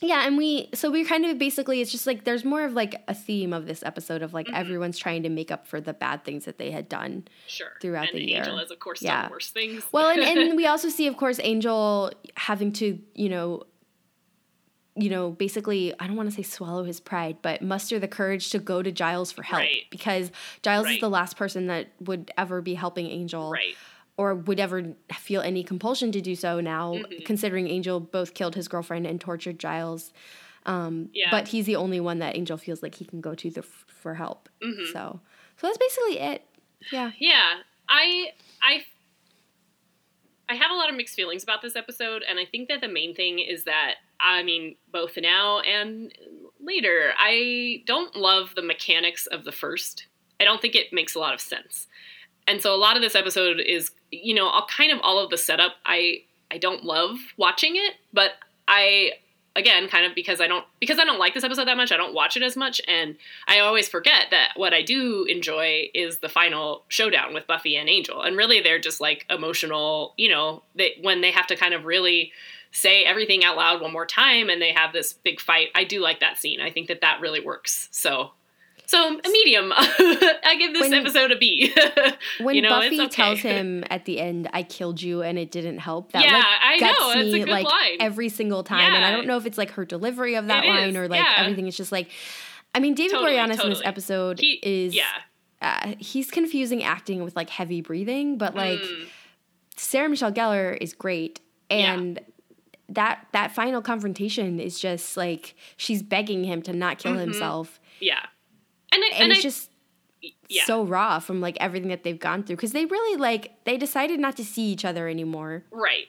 yeah, and we so we kind of basically it's just like there's more of like a theme of this episode of like Mm-hmm. everyone's trying to make up for the bad things that they had done. sure throughout and the Angel year. has of course Yeah. done worse things. Well, and, and we also see, of course, Angel having to, you know, you know, basically, I don't want to say swallow his pride, but muster the courage to go to Giles for help Right. because Giles is the last person that would ever be helping Angel right. Or would ever feel any compulsion to do so now, Mm-hmm. considering Angel both killed his girlfriend and tortured Giles. Um, Yeah. But he's the only one that Angel feels like he can go to the, for help. Mm-hmm. So, so that's basically it. Yeah. Yeah, I I I have a lot of mixed feelings about this episode, and I think that the main thing is that I mean, both now and later, I don't love the mechanics of the first. I don't think it makes a lot of sense, and so a lot of this episode is, you know, all kind of all of the setup. I I don't love watching it, but I again kind of because I don't because I don't like this episode that much, I don't watch it as much and I always forget that what I do enjoy is the final showdown with Buffy and Angel. And really they're just like emotional, you know, they when they have to kind of really say everything out loud one more time and they have this big fight. I do like that scene. I think that that really works. So so a medium. I give this When- episode a B. When You know, Buffy okay. tells him at the end, "I killed you," and it didn't help, that Yeah, like I know, it's a me good like line. every single time. And I don't know if it's like her delivery of that It line is, or like yeah. everything. It's just like, I mean, David Totally, Boreanaz in this episode He- is yeah. uh, he's confusing acting with like heavy breathing, but like Mm. Sarah Michelle Gellar is great, Yeah. and that that final confrontation is just like she's begging him to not kill himself, Yeah. And I, and, and it's I, just yeah. so raw from like everything that they've gone through because they really like they decided not to see each other anymore right.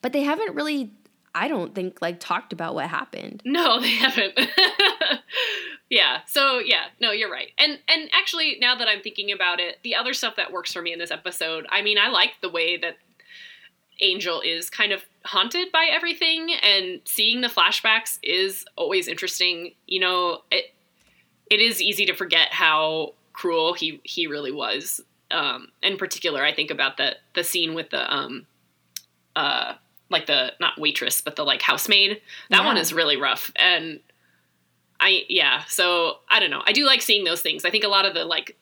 but they haven't really i don't think like talked about what happened No, they haven't. yeah. So yeah, no, you're right. And and actually, now that I'm thinking about it, the other stuff that works for me in this episode, I mean, I like the way that Angel is kind of haunted by everything, and seeing the flashbacks is always interesting. You know, it it is easy to forget how cruel he he really was. Um, in particular, I think about the the scene with the um, uh, like the not waitress, but the like housemaid. That one is really rough, and I yeah. So I don't know. I do like seeing those things. I think a lot of the like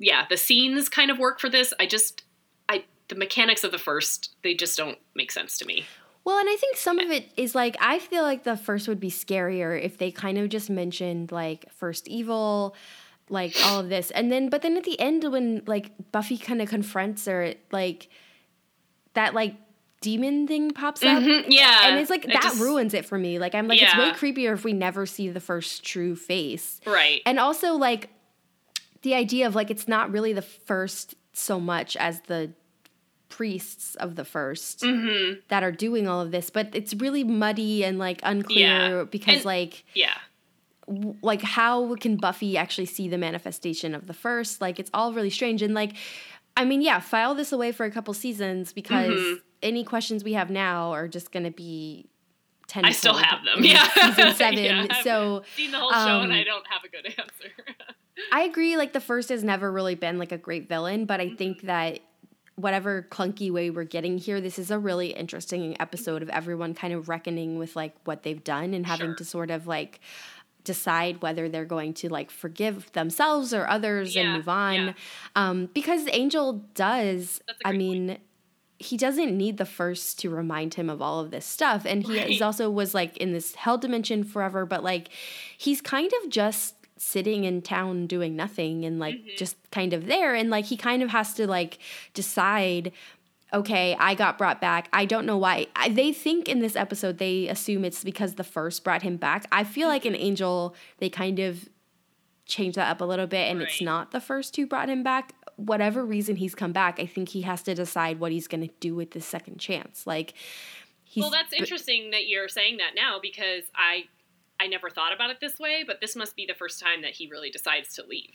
yeah the scenes kind of work for this. I just I the mechanics of the first they just don't make sense to me. Well, and I think some of it is like I feel like the first would be scarier if they kind of just mentioned like first evil, like all of this, and then but then at the end when like Buffy kind of confronts her, like that like demon thing pops up. Mhm, yeah, And it's like it that just- ruins it for me. Like I'm like it's way creepier if we never see the first true face. Right. And also like the idea of like it's not really the first so much as the priests of the 1st Mm-hmm. that are doing all of this, but it's really muddy and like unclear Yeah. because And- like Yeah. w- like how can Buffy actually see the manifestation of the first? Like it's all really strange and like I mean, yeah, file this away for a couple seasons because Mhm. any questions we have now are just going to be ten. I still have them. Yeah. season seven. Yeah, I've So Seen the whole show and um, I don't have a good answer. I agree. Like the first has never really been like a great villain, but I Mm-hmm. think that whatever clunky way we're getting here, this is a really interesting episode of everyone kind of reckoning with like what they've done and having Sure. to sort of like decide whether they're going to like forgive themselves or others Yeah, and move on. yeah. Um, because Angel does. I a I great mean. He doesn't need the first to remind him of all of this stuff, and he Right. also was like in this hell dimension forever. But like, he's kind of just sitting in town doing nothing and like Mm-hmm. just kind of there. And like he kind of has to like decide okay i got brought back. I don't know why. I, they think in this episode they assume it's because the first brought him back. I feel like Mm-hmm. an angel they kind of changed that up a little bit and it's not the first who brought him back. Whatever reason he's come back i think he has to decide what he's going to do with this second chance. Like he's well, that's interesting that you're saying that now because I I never thought about it this way, but this must be the first time that he really decides to leave.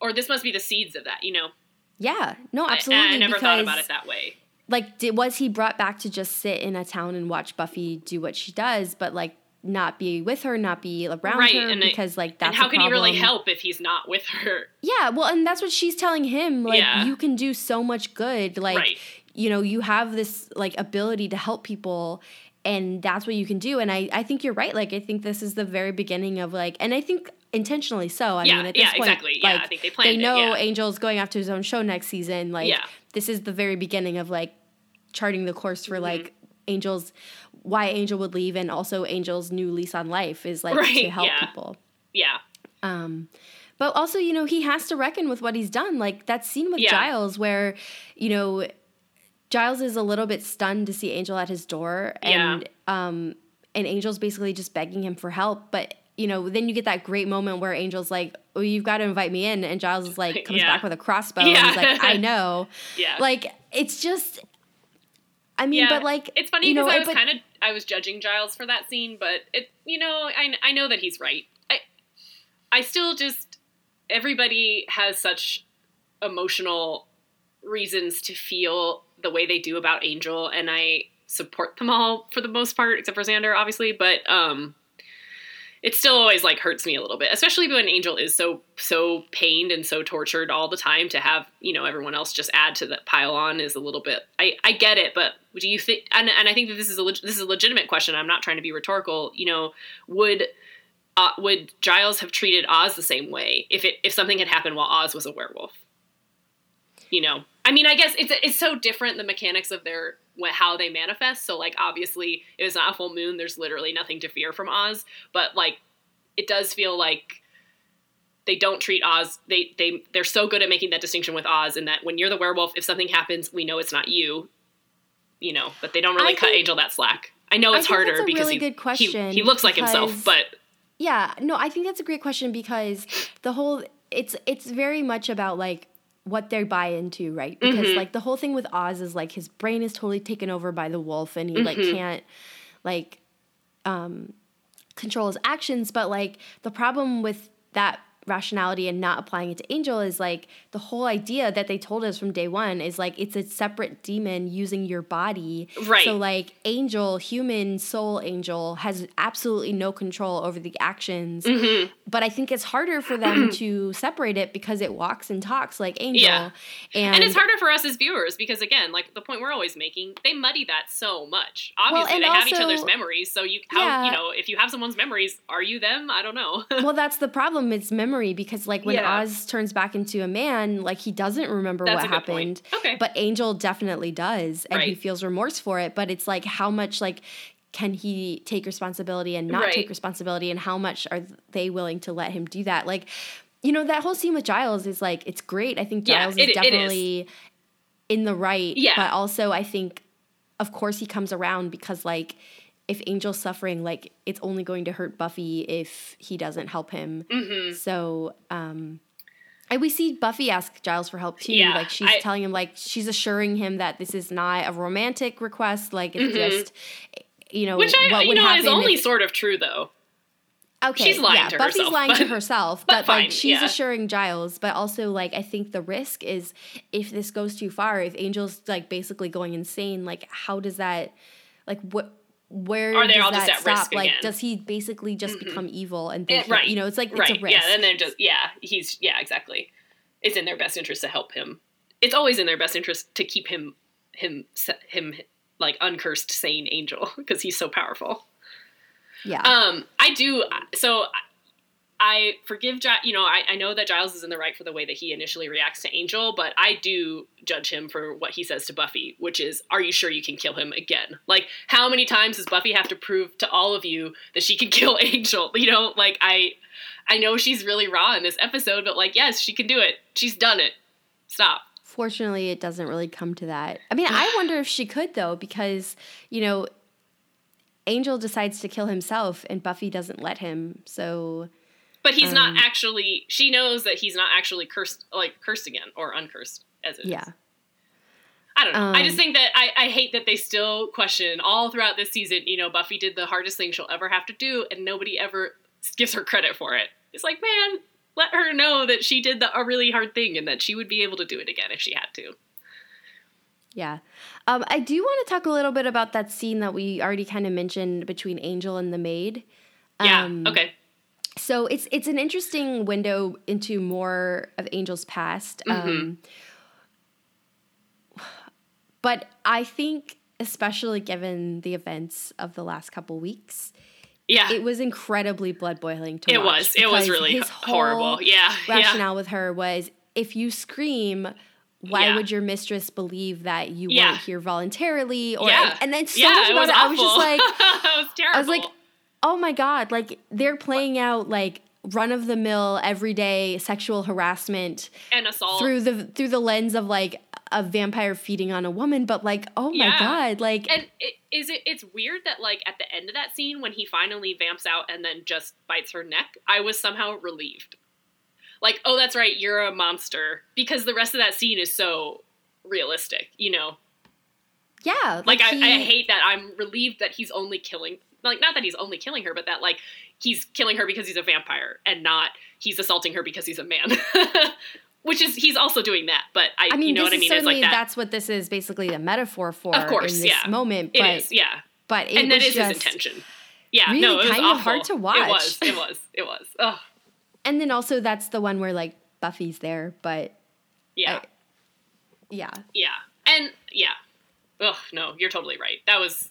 Or this must be the seeds of that, you know. yeah no absolutely I, never because thought about it that way. like did, was he brought back to just sit in a town and watch buffy do what she does but like not be with her not be around Right, her and I- because like that's and how can he really help if he's not with her? yeah well and that's what she's telling him like Yeah. you can do so much good like Right. you know you have this like ability to help people and that's what you can do and i i think you're right like i think this is the very beginning of like and i think intentionally so i Yeah, mean at this yeah, point exactly. Yeah, like I think they they planned it, know yeah. angel's going after his own show next season like Yeah. this is the very beginning of like charting the course for Mm-hmm. like angel's why angel would leave and also angel's new lease on life is like to help yeah. people Yeah. um, but also, you know, he has to reckon with what he's done. Like that scene with Yeah. Giles, where, you know, Giles is a little bit stunned to see Angel at his door, and um, and Angel's basically just begging him for help. But you know, then you get that great moment where Angel's like, "Oh, you've got to invite me in," and Giles is like, comes Yeah. back with a crossbow, and he's like, "I know." Yeah. Like it's just. I mean, but like it's funny you because know, I was kind of I was judging Giles for that scene, but it you know I I know that he's right. I I still just everybody has such emotional reasons to feel the way they do about Angel, and I support them all for the most part, except for Xander, obviously. But um, it still always like hurts me a little bit, especially when Angel is so so pained and so tortured all the time. To have you know everyone else just add to that pile on is a little bit. I I get it, but do you think? And, and I think that this is a leg- this is a legitimate question. I'm not trying to be rhetorical. You know, would uh, would Giles have treated Oz the same way if it if something had happened while Oz was a werewolf? You know, I mean, I guess it's it's so different the mechanics of their how they manifest. So like obviously, if it's not a full moon, there's literally nothing to fear from Oz. But like, it does feel like they don't treat Oz. They they they're so good at making that distinction with Oz, in that when you're the werewolf, if something happens, we know it's not you. You know, but they don't really I cut think- Angel that slack. I know it's think harder because really he, good he- question he looks like himself, but Yeah, no, I think that's a great question because the whole it's it's very much about like what they buy into, right? Because Mhm. like the whole thing with Oz is like his brain is totally taken over by the wolf and he like Mhm. can't like um control his actions, but like the problem with that rationality and not applying it to Angel is like the whole idea that they told us from day one is like it's a separate demon using your body. Right. So like Angel, human soul Angel, has absolutely no control over the actions. Mhm. But I think it's harder for them to separate it because it walks and talks like Angel. Yeah. And, and it's harder for us as viewers because again, like the point we're always making, they muddy that so much. Obviously, and they have each other's memories, so you how Yeah. you know if you have someone's memories, are you them? I don't know. well, that's the problem. It's memories memory because like when Yeah. Oz turns back into a man, like he doesn't remember That's what happened. Okay. But Angel definitely does and he feels remorse for it, but it's like how much like can he take responsibility and not Right. take responsibility and how much are they willing to let him do that? Like you know that whole scene with Giles is like it's great. I think Giles it- is it is. definitely in the right, Yeah. but also I think of course he comes around because like if Angel's suffering, like it's only going to hurt Buffy if he doesn't help him. Mm-hmm. So, um, and we see Buffy ask Giles for help too. Yeah, like she's I- telling him, like she's assuring him that this is not a romantic request. Like it's just, you know, Mm-hmm. Which I, what would know, happen is only if- sort of true though. Okay, She's lying yeah, to Buffy's herself, lying to but- herself, but but, fine, like she's yeah. assuring Giles. But also, like I think the risk is if this goes too far, if Angel's like basically going insane, like how does that, like what, where Are they does all that just at stop? risk like, again? does he basically just become evil and think, right. you know, it's like right. it's a risk. Yeah, and then just yeah, he's yeah, exactly. It's in their best interest to help him. It's always in their best interest to keep him him him like uncursed sane angel because he's so powerful. yeah, Um, I do. So I forgive, Gi- you know, I, I know that Giles is in the right for the way that he initially reacts to Angel, but I do judge him for what he says to Buffy, which is, "Are you sure you can kill him again?" Like, how many times does Buffy have to prove to all of you that she can kill Angel? You know, like I, I know she's really raw in this episode, but like, yes, she can do it. She's done it. Stop. Fortunately, it doesn't really come to that. I mean, I wonder if she could though, because you know, Angel decides to kill himself, and Buffy doesn't let him. So But he's Um, not actually. She knows that he's not actually cursed, like cursed again or uncursed as it is. yeah, I don't know. I Um, just think that I, I hate that they still question all throughout this season. You know, Buffy did the hardest thing she'll ever have to do, and nobody ever gives her credit for it. It's like, man, let her know that she did the, a really hard thing and that she would be able to do it again if she had to. yeah. Um, I do want to talk a little bit about that scene that we already kind of mentioned between Angel and the maid. Yeah. Um, okay. So it's it's an interesting window into more of Angel's past. Mm-hmm. Um, but I think, especially given the events of the last couple weeks, Yeah. it was incredibly blood boiling to It was. It was really his horrible. Yeah. Yeah. Rationale with her was if you scream. Why Yeah. would your mistress believe that you Yeah. weren't here voluntarily? Or Yeah. and, and then so yeah, much it was it, I was just like, was terrible. I was like, oh my god, like they're playing out like run of the mill everyday sexual harassment and assault. through the through the lens of like a vampire feeding on a woman, but like oh my Yeah. god, like And it, is it? It's weird that like at the end of that scene when he finally vamps out and then just bites her neck, I was somehow relieved. Like, oh, that's right, you're a monster because the rest of that scene is so realistic. You know, yeah, like I, he- I hate that. I'm relieved that he's only killing. Like, not that he's only killing her, but that like he's killing her because he's a vampire and not he's assaulting her because he's a man. Which is he's also doing that, but I, I mean, you know what I mean. Certainly like that. that's what this is basically a metaphor for Of course, in this yeah. moment. But is, yeah. but it and that is his intention. Yeah, really no, it was kind of hard to watch. It was. It was. It was. Oh, And then also that's the one where like Buffy's there, but yeah, I- yeah, yeah, and yeah. Ugh, no, you're totally right. That was.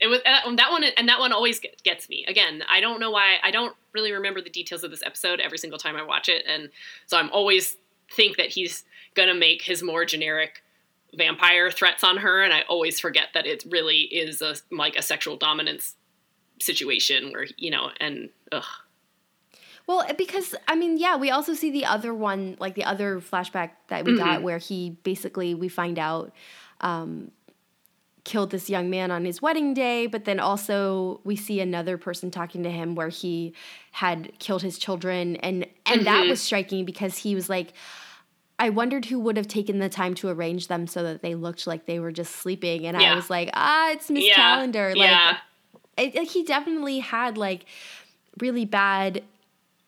It was and that one, and that one always gets me. Again, I don't know why. I don't really remember the details of this episode every single time I watch it, and so I'm always think that he's gonna make his more generic vampire threats on her, and I always forget that it really is a like a sexual dominance situation where you know, and ugh, Well, because I mean, yeah, we also see the other one, like the other flashback that we Mm-hmm. got, where he basically we find out um, killed this young man on his wedding day, but then also we see another person talking to him where he had killed his children, and and that Mm-hmm. was striking because he was like. I wondered who would have taken the time to arrange them so that they looked like they were just sleeping, and I was like, ah, it's Miss yeah, Calendar. Like, yeah. it, like, he definitely had like really bad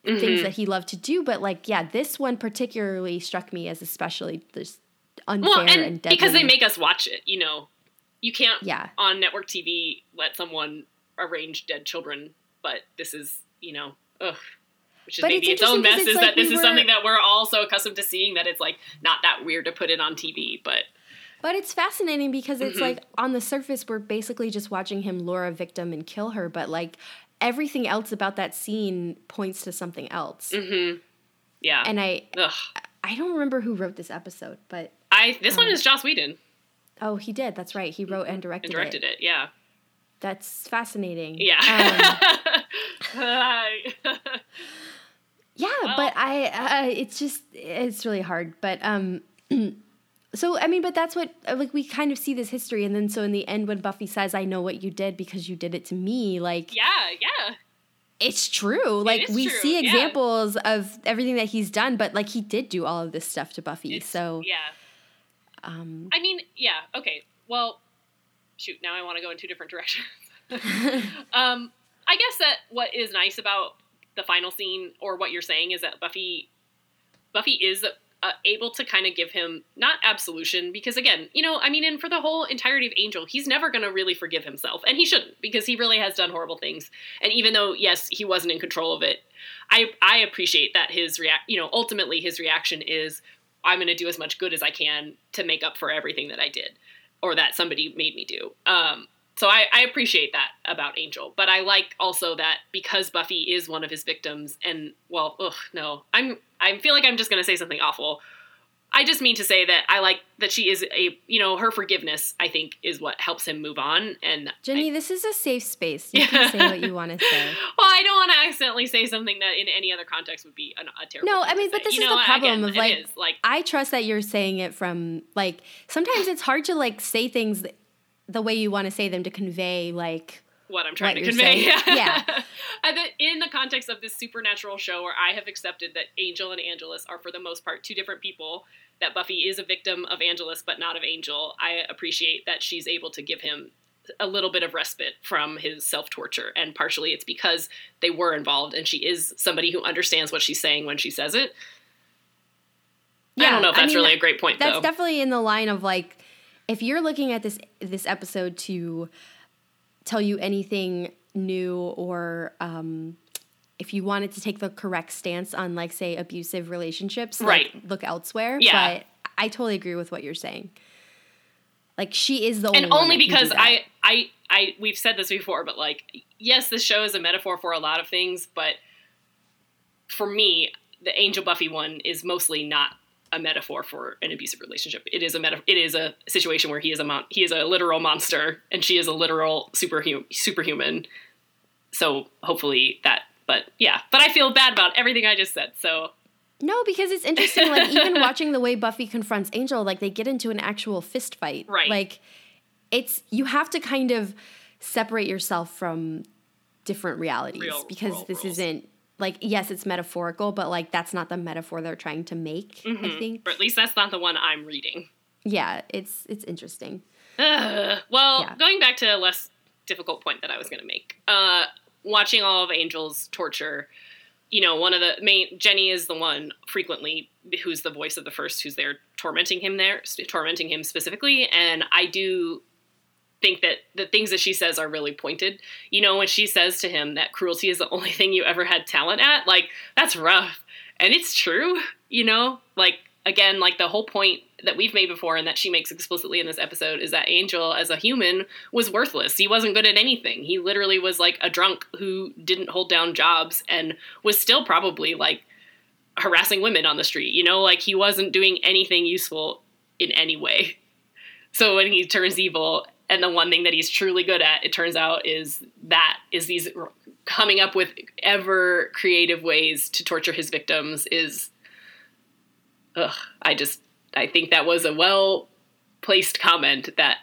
things Mm-hmm. that he loved to do but like yeah this one particularly struck me as especially just unfair Well, and, and because they make us watch it, you know, you can't Yeah. on network TV let someone arrange dead children. But this is, you know, ugh, which is But maybe it's its, own mess. it's Is like that this we is were- something that we're all so accustomed to seeing that it's like not that weird to put it on TV. But but it's fascinating because it's Mm-hmm. like on the surface we're basically just watching him lure a victim and kill her but like everything else about that scene points to something else Mm-hmm. Yeah. And I Ugh. I don't remember who wrote this episode, but I this one Um, is Joss Whedon oh, he did. That's right. He wrote and directed, and directed it. Yeah. That's fascinating. Yeah. Um, yeah, Well- but I uh, it's just it's really hard, but um so I mean, but that's what uh, like we kind of see this history and then so in the end when Buffy says I know what you did because you did it to me, like yeah, yeah. it's true. Like we true, see yeah. examples of everything that he's done, but like he did do all of this stuff to Buffy. It's- so yeah. Um I mean, yeah, okay. Well, shoot, now I want to go in two different directions. um, I guess that what is nice about the final scene, or what you're saying, is that Buffy, Buffy is uh, able to kind of give him not absolution because again, you know, I mean, and for the whole entirety of Angel, he's never going to really forgive himself, and he shouldn't because he really has done horrible things. And even though yes, he wasn't in control of it, I I appreciate that his react, you know, ultimately his reaction is. I'm going to do as much good as I can to make up for everything that I did or that somebody made me do. Um, so I, I appreciate that about Angel, but I like also that because Buffy is one of his victims, and well, ugh, no, I'm I feel like I'm just gonna say something awful. I just mean to say that I like that she is a you know her forgiveness. I think is what helps him move on. And Jenny, I, this is a safe space. You can say what you want to say. well, I don't want to accidentally say something that in any other context would be an, a terrible. No, I mean, but this You is know, the problem again, of, like- is, like I trust that you're saying it from like sometimes it's hard to like say things th- the way you want to say them to convey like what I'm trying what to convey. saying. Yeah. in the context of this supernatural show where I have accepted that Angel and Angelus are for the most part two different people, that Buffy is a victim of Angelus but not of Angel, I appreciate that she's able to give him a little bit of respite from his self-torture and partially it's because they were involved and she is somebody who understands what she's saying when she says it. I don't know if I that's mean, really a great point That's though. definitely in the line of like if you're looking at this this episode to tell you anything new or um if you wanted to take the correct stance on like say abusive relationships like, Right. look elsewhere Yeah. but i totally agree with what you're saying like she is the only and only do because. I, I, I, we've said this before, but like, yes, this show is a metaphor for a lot of things, but for me, the Angel Buffy one is mostly not a metaphor for an abusive relationship. It is a meta- It is a situation where he is a mon- he is a literal monster, and she is a literal superhuman. Superhuman. So hopefully that. But yeah, but I feel bad about everything I just said. So No, because it's interesting. Like even watching the way Buffy confronts Angel, like they get into an actual fist fight. Right. Like it's you have to kind of separate yourself from different realities Real because this rules. isn't like yes, it's metaphorical, but like that's not the metaphor they're trying to make. Mm-hmm. I think. or at least that's not the one I'm reading. Yeah, it's it's interesting. Ugh. well, Yeah. going back to a less difficult point that I was going to make, uh, watching all of Angel's torture, you know, one of the main Jenny is the one frequently who's the voice of the first, who's there tormenting him there, tormenting him specifically, and I do think that the things that she says are really pointed. You know, when she says to him that cruelty is the only thing you ever had talent at, like that's rough, and it's true. You know, like again, like the whole point that we've made before and that she makes explicitly in this episode is that Angel, as a human, was worthless. He wasn't good at anything. He literally was like a drunk who didn't hold down jobs and was still probably like harassing women on the street. You know, like he wasn't doing anything useful in any way. So when he turns evil, and the one thing that he's truly good at, it turns out, is that is these coming up with ever creative ways to torture his victims. Is ugh, I just I think that was a well placed comment that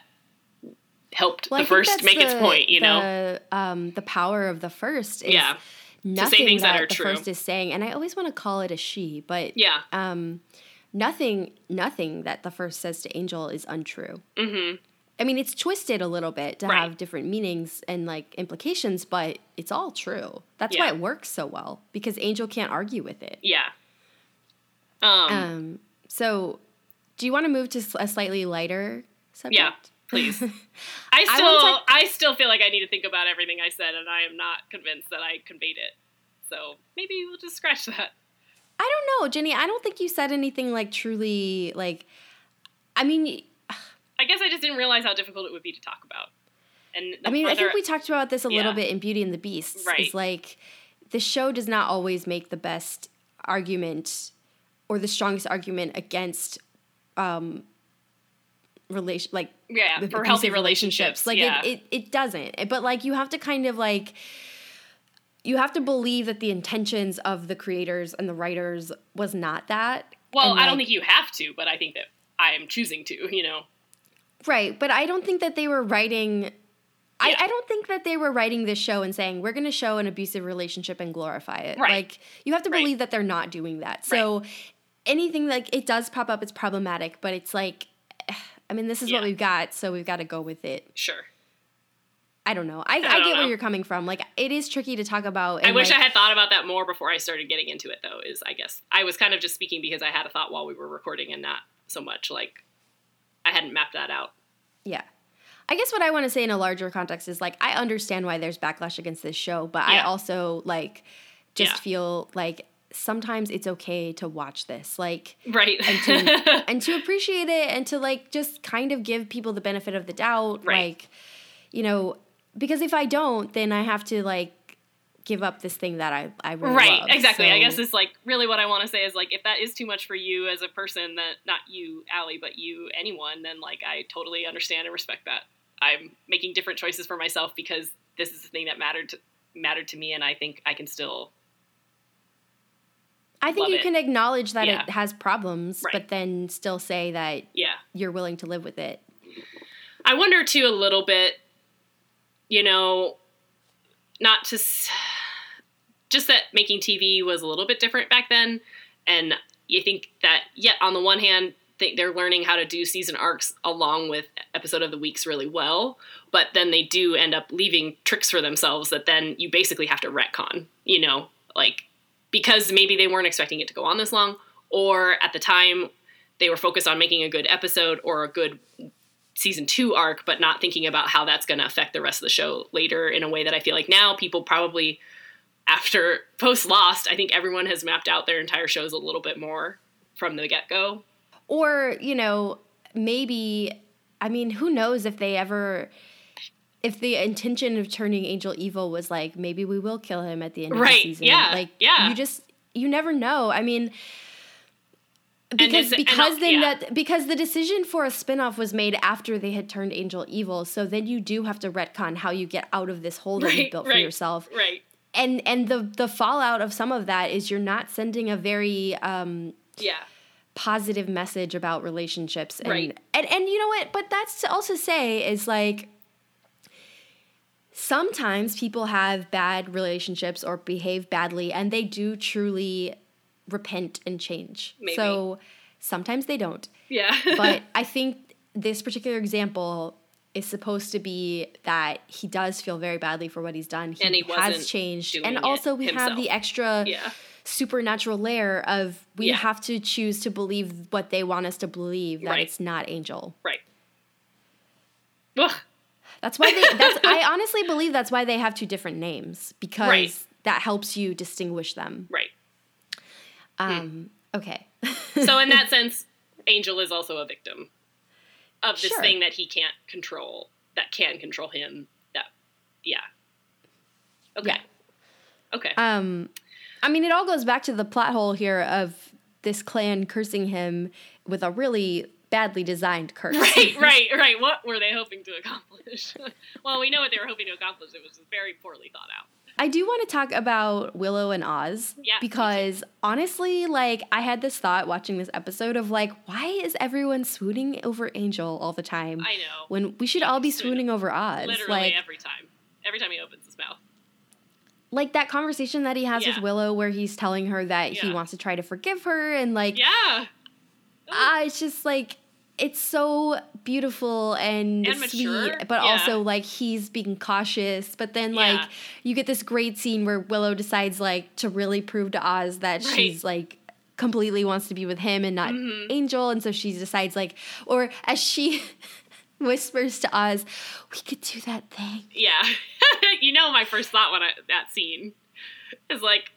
helped Well, the first make its point. You know, the, um, the power of the first is Yeah. nothing things that that, the true. first is saying, and I always want to call it a she, but yeah. um, nothing nothing that the first says to Angel is untrue. hmm I mean, it's twisted a little bit to Right. have different meanings and like implications, but it's all true. That's Yeah. why it works so well because Angel can't argue with it. Yeah. Um, Um, so, do you want to move to a slightly lighter subject? Yeah, please. I I still wanna I, still feel like I need to think about everything I said and I am not convinced that I conveyed it. So maybe we'll just scratch that. I don't know, Jenny. I don't think you said anything like truly like. I mean, I guess I just didn't realize how difficult it would be to talk about. And the I mean, I think we talked about this a Yeah. little bit in Beauty and the Beast. Right. It's like the show does not always make the best argument or the strongest argument against um relation like Yeah, for healthy abusive relationships. like yeah. it, it it doesn't but like you have to kind of like you have to believe that the intentions of the creators and the writers was not that well, and, I don't think you have to, but I think that I am choosing to, you know. Right, but I don't think that they were writing. I, Yeah. I don't think that they were writing this show and saying we're going to show an abusive relationship and glorify it. Right. Like you have to Right. believe that they're not doing that. So anything like it does pop up, it's problematic, but it's like, I mean, this is what we've got, so we've got to go with it. Sure. I don't know. I, I, don't get know. where you're coming from. Like it is tricky to talk about. I wish like, I had thought about that more before I started getting into it, though. Is I guess I was kind of just speaking because I had a thought while we were recording, and not so much like hadn't mapped that out. Yeah. I guess what I want to say in a larger context is like I understand why there's backlash against this show, but I also like just Yeah. feel like sometimes it's okay to watch this. Like Right. and to and to appreciate it and to like just kind of give people the benefit of the doubt. Right. Like, you know, because if I don't, then I have to like give up this thing that I I really right. love. Exactly. I guess it's like really what I want to say is like if that is too much for you as a person, that not you, Allie, but you, anyone, then like I totally understand and respect that. I'm making different choices for myself because this is the thing that mattered to mattered to me, and I think I can still I think love you it. can acknowledge that Yeah. it has problems, Right. but then still say that yeah. you're willing to live with it. I wonder too a little bit, you know, not to just that making TV was a little bit different back then, and you think that yet on the one hand, they're learning how to do season arcs along with episode of the weeks really well, but then they do end up leaving tricks for themselves that then you basically have to retcon, you know, like because maybe they weren't expecting it to go on this long, or at the time they were focused on making a good episode or a good season two arc, but not thinking about how that's going to affect the rest of the show later in a way that I feel like now people probably, after post Lost, I think everyone has mapped out their entire shows a little bit more from the get go. or you know maybe i mean who knows if they ever if the intention of turning angel evil was like maybe we will kill him at the end of Right, the season yeah, like yeah. you just you never know i mean because because then yeah. that because the decision for a spin-off was made after they had turned angel evil so then you do have to retcon how you get out of this hole that you Right, built for yourself Right. And and the the fallout of some of that is you're not sending a very um Yeah. positive message about relationships and, Right. and and you know what but that's to also say is like sometimes people have bad relationships or behave badly and they do truly repent and change Maybe. so sometimes they don't Yeah. but i think this particular example is supposed to be that he does feel very badly for what he's done he, And he has changed and also we have the extra yeah. supernatural layer of we Yeah. have to choose to believe what they want us to believe that Right. it's not angel. Right. Ugh. That's why they that's I honestly believe that's why they have two different names because Right. that helps you distinguish them. Right. Um okay. So in that sense, Angel is also a victim of this Sure. thing that he can't control, that can control him. That, yeah. Okay. Yeah. Okay. um I mean it all goes back to the plot hole here of this clan cursing him with a really badly designed curse. right, right, right. What were they hoping to accomplish? well, we know what they were hoping to accomplish. It was very poorly thought out. I do want to talk about Willow and Oz Yeah, because honestly, like I had this thought watching this episode of like, why is everyone swooning over Angel all the time I know. when we should all be swooning over Oz? Literally like, every time. Every time he opens his mouth. like that conversation that he has Yeah. with Willow where he's telling her that he wants to try to forgive her and like, Yeah. ah, it's just like it's so beautiful and, And sweet, mature, but yeah. also like he's being cautious. But then like Yeah. you get this great scene where Willow decides like to really prove to Oz that Right. she's like completely wants to be with him and not Mhm. Angel, and so she decides like, or as she whispers to Oz, "We could do that thing." Yeah. you know, my first thought when I that scene is like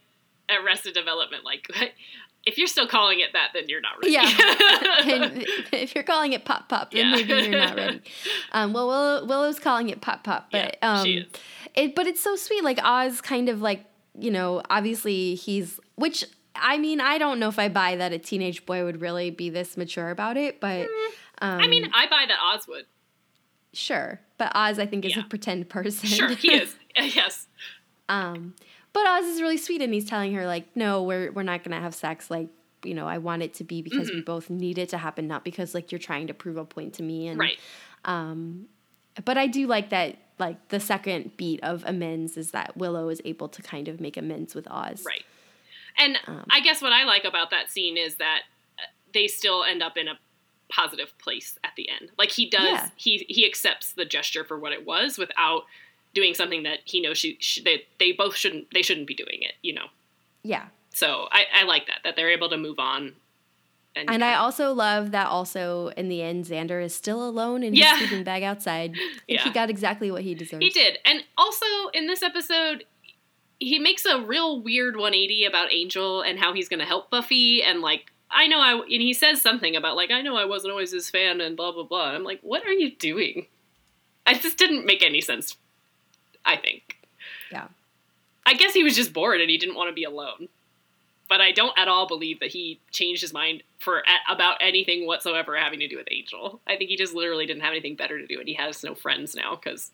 Arrested Development. Like, if you're still calling it that, then you're not ready. Yeah. if you're calling it pop pop, then Yeah. maybe you're not ready. Um, well, Willow, Willow's calling it pop pop, but Yeah, um, it but it's so sweet. Like Oz, kind of like you know, obviously he's which I mean, I don't know if I buy that a teenage boy would really be this mature about it, but um, I mean, I buy that Oz would. sure. But Oz, I think, is Yeah. a pretend person. Sure, he is. yes. Um, but Oz is really sweet, and he's telling her like, "No, we're we're not gonna have sex. Like, you know, I want it to be because Mm-hmm. we both need it to happen, not because like you're trying to prove a point to me." And Right. Um, but I do like that. Like the second beat of amends is that Willow is able to kind of make amends with Oz. Right. And Um, I guess what I like about that scene is that uh, they still end up in a positive place at the end. Like he does, Yeah. he he accepts the gesture for what it was without doing something that he knows she, sh they they both shouldn't they shouldn't be doing it. You know. Yeah. So I, I like that that they're able to move on. And, And I also love that also in the end Xander is still alone in Yeah. his sleeping bag outside. Yeah. He got exactly what he deserved. He did. And also in this episode, he makes a real weird 180 about Angel and how he's going to help Buffy. And like, I know I, and he says something about like, I know I wasn't always his fan and blah, blah, blah. I'm like, what are you doing? I just didn't make any sense, I think. Yeah. I guess he was just bored and he didn't want to be alone. But I don't at all believe that he changed his mind for about anything whatsoever having to do with Angel. I think he just literally didn't have anything better to do, and he has no friends now because,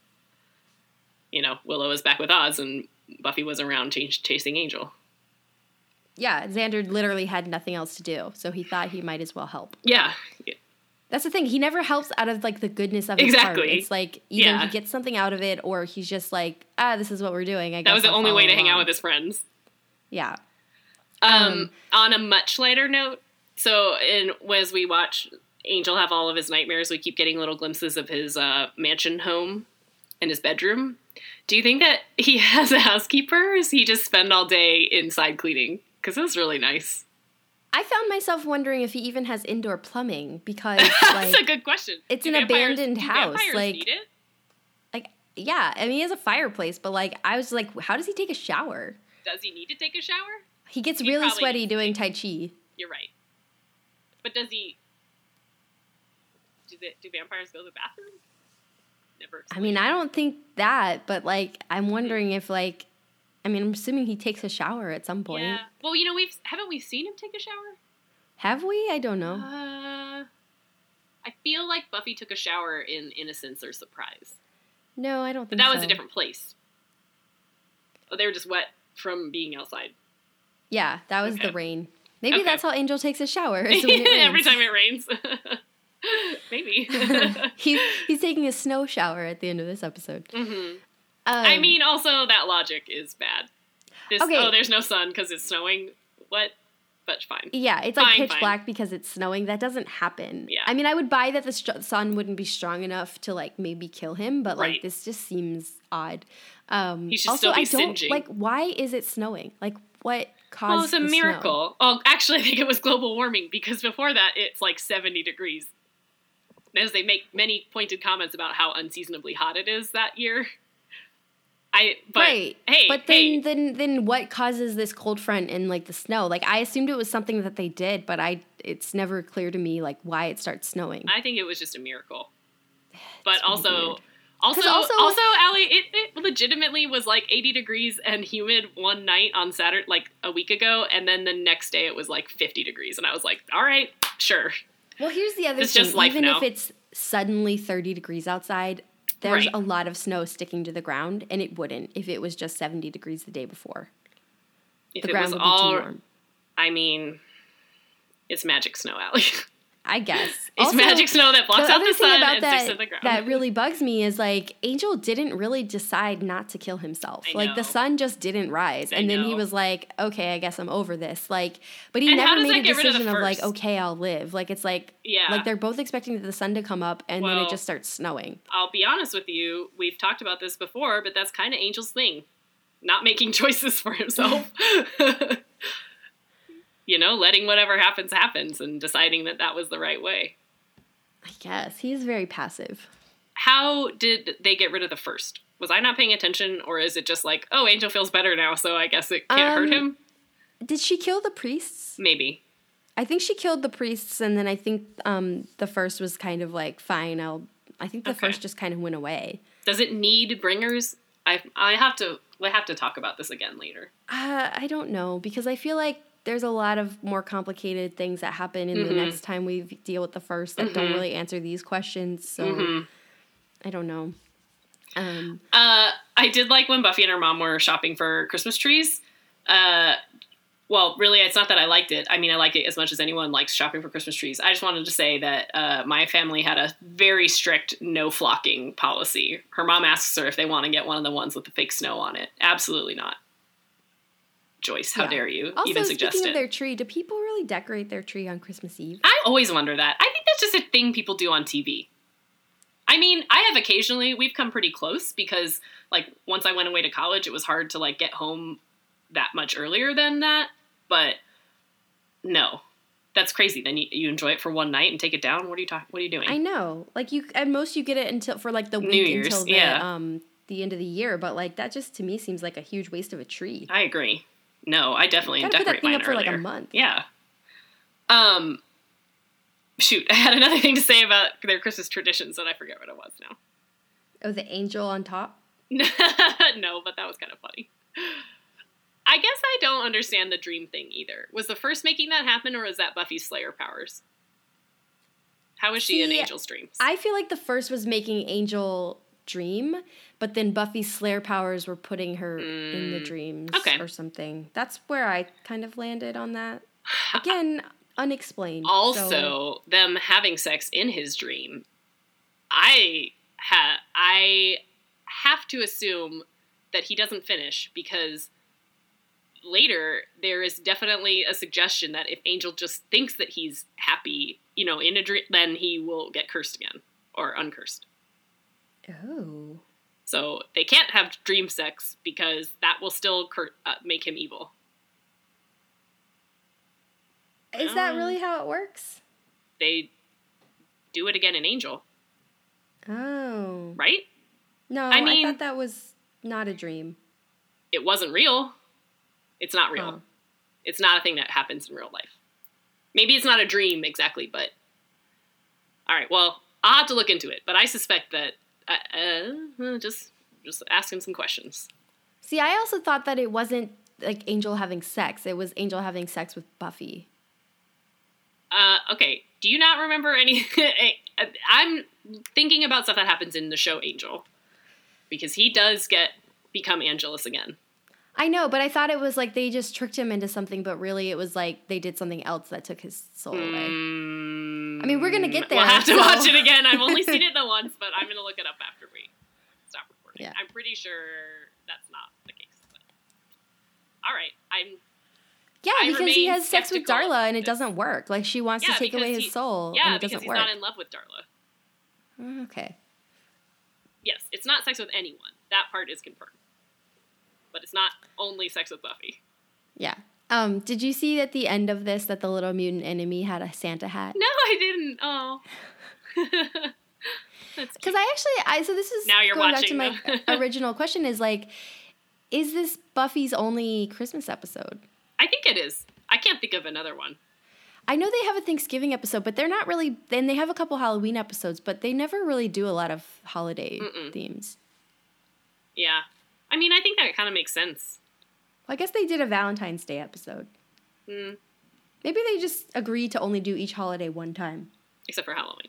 you know, Willow is back with Oz and Buffy was around ch- chasing Angel. Yeah, Xander literally had nothing else to do, so he thought he might as well help. Yeah, That's the thing. He never helps out of like the goodness of his heart. Exactly. It's like either Yeah. he gets something out of it, or he's just like, ah, this is what we're doing. I guess that was the I'll only way to hang out with his friends. Yeah, Um, Um, on a much lighter note, so in as we watch Angel have all of his nightmares, we keep getting little glimpses of his uh, mansion home and his bedroom. Do you think that he has a housekeeper, or does he just spend all day inside cleaning? Because was really nice. I found myself wondering if he even has indoor plumbing because like, That's a good question. it's Do an vampires- abandoned do house, like- need it? like yeah. I mean, he has a fireplace, but like, I was like, how does he take a shower? Does he need to take a shower? He gets He really sweaty doing tai chi. You're right. But does he? Do, they, do vampires go to the bathroom? Never. I mean, I don't think that, but like, I'm hmm. wondering if like, I mean, I'm assuming he takes a shower at some point. Yeah. Well, you know, we've haven't we seen him take a shower? Have we? I don't know. Uh, I feel like Buffy took a shower in Innocence or Surprise, No, I don't but think that was a different place. Oh, they were just wet from being outside. Yeah, that was Okay. the rain. Maybe Okay. that's how Angel takes a shower. is when it Every time it rains. Maybe. he's he's taking a snow shower at the end of this episode. hmm Um, I mean, also that logic is bad. This, Okay. Oh, there's no sun because it's snowing. What? But fine. yeah, it's like fine, pitch fine. black because it's snowing. That doesn't happen. Yeah. I mean, I would buy that the str- sun wouldn't be strong enough to like maybe kill him, but like Right. this just seems odd. Um, He should also, still be I don't singeing. like. Why is it snowing? Like, what caused? It? Well, it's a the snow? miracle. Oh, actually, I think it was global warming because before that, it's like 70 degrees. As they make many pointed comments about how unseasonably hot it is that year. I but right. hey, but then, hey, then, then, what causes this cold front and like the snow? Like, I assumed it was something that they did, but I, it's never clear to me like why it starts snowing. I think it was just a miracle. But also, weird. also, also, also- Allie, it, it legitimately was like 80 degrees and humid one night on Saturday, like a week ago, and then the next day it was like 50 degrees, and I was like, all right, sure. Well, here's the other It's thing. just life Even now. if it's suddenly 30 degrees outside, there's Right. a lot of snow sticking to the ground, and it wouldn't if it was just 70 degrees the day before. If The it ground was would be all, too warm. I mean, it's magic snow, Allie. I guess. It's Also, magic snow that blocks out the sun and that, sticks to the ground. that really bugs me is like Angel didn't really decide not to kill himself. I Like the sun just didn't rise, I and then he was like, "Okay, I guess I'm over this." Like, but he And never made a rid of decision of, like, "Okay, I'll live." Like it's like, yeah. like they're both expecting the sun to come up, and then it just starts snowing. I'll be honest with you, we've talked about this before, but that's kind of Angel's thing. Not making choices for himself. you know, letting whatever happens happens and deciding that that was the right way. I guess he's very passive. How did they get rid of the first? Was I not paying attention, or is it just like, oh, Angel feels better now, so I guess it can't hurt Um, him? Did she kill the priests? Maybe. I think she killed the priests, and then I think um, the first was kind of like, fine, I'll. I think the Okay. first just kind of went away. Does it need bringers? I I have to we have to talk about this again later. Uh, I don't know because I feel like there's a lot of more complicated things that happen in the Mhm. next time we deal with the first that don't Mhm. really answer these questions. So Mhm. I don't know. Um, Uh, I did like when Buffy and her mom were shopping for Christmas trees. Uh, well, really, it's not that I liked it. I mean, I liked it as much as anyone likes shopping for Christmas trees. I just wanted to say that uh, my family had a very strict no flocking policy. Her mom asks her if they want to get one of the ones with the fake snow on it. Absolutely not. Joyce, how Yeah. dare you also, even suggest speaking it? of their tree, do people really decorate their tree on Christmas Eve? I always wonder that. I think that's just a thing people do on TV. I mean, I have occasionally. We've come pretty close because, like, once I went away to college, it was hard to like get home that much earlier than that. But no, that's crazy. Then you, you enjoy it for one night and take it down. What are you talking? What are you doing? I know. Like you, at most you get it until for like the week until the yeah. um the end of the year. But like that just to me seems like a huge waste of a tree. I agree. No, I definitely put decorate that thing mine up for like a earlier. month. Yeah. Um. Shoot, I had another thing to say about their Christmas traditions, and I forget what it was now. Oh, the angel on top. no, but that was kind of funny. I guess I don't understand the dream thing either. Was the first making that happen, or was that Buffy's Slayer powers? How is she in Angel's dreams? I feel like the first was making Angel dream, but then Buffy's Slayer powers were putting her in the Mm, dreams okay. or something. That's where I kind of landed on that. Again, unexplained. so- also, them having sex in his dream. I ha I have to assume that he doesn't finish because later there is definitely a suggestion that if Angel just thinks that he's happy, you know, in a dream, then he will get cursed again or uncursed. Oh, So they can't have dream sex because that will still cur- uh, make him evil. is that Um, really how it works? They do it again in Angel, Oh, right? no. I mean, I thought that was not a dream. It wasn't real. It's not real. Huh. It's not a thing that happens in real life. Maybe it's not a dream exactly, but all right. Well, I'll have to look into it, but I suspect that uh, uh, just just asking some questions. See, I also thought that it wasn't like Angel having sex. It was Angel having sex with Buffy. Uh, okay. Do you not remember any? I'm thinking about stuff that happens in the show Angel because he does get become Angelus again. I know, but I thought it was like they just tricked him into something, but really it was like they did something else that took his soul away. Mm, I mean, we're gonna get there. We'll have to so- watch it again. I've only seen it the once, but I'm gonna look it up after we stop recording. Yeah. I'm pretty sure that's not the case. But... All right, I'm. Yeah, I because he has sex with Darla and it doesn't work. Like she wants Yeah, to take away his he- soul Yeah, and it doesn't he's work. not in love with Darla. Mm, okay. Yes, it's not sex with anyone. That part is confirmed. But it's not only sex with Buffy. Yeah. Um, did you see at the end of this that the little mutant enemy had a Santa hat? No, I didn't. Oh. Because I actually, I so this is Now you're going back to my original question is like, is this Buffy's only Christmas episode? I think it is. I can't think of another one. I know they have a Thanksgiving episode, but they're not really. Then they have a couple Halloween episodes, but they never really do a lot of holiday Mm-mm. themes. Yeah. I mean, I think that kind of makes sense. Well, I guess they did a Valentine's Day episode. Hmm. Maybe they just agreed to only do each holiday one time. Except for Halloween.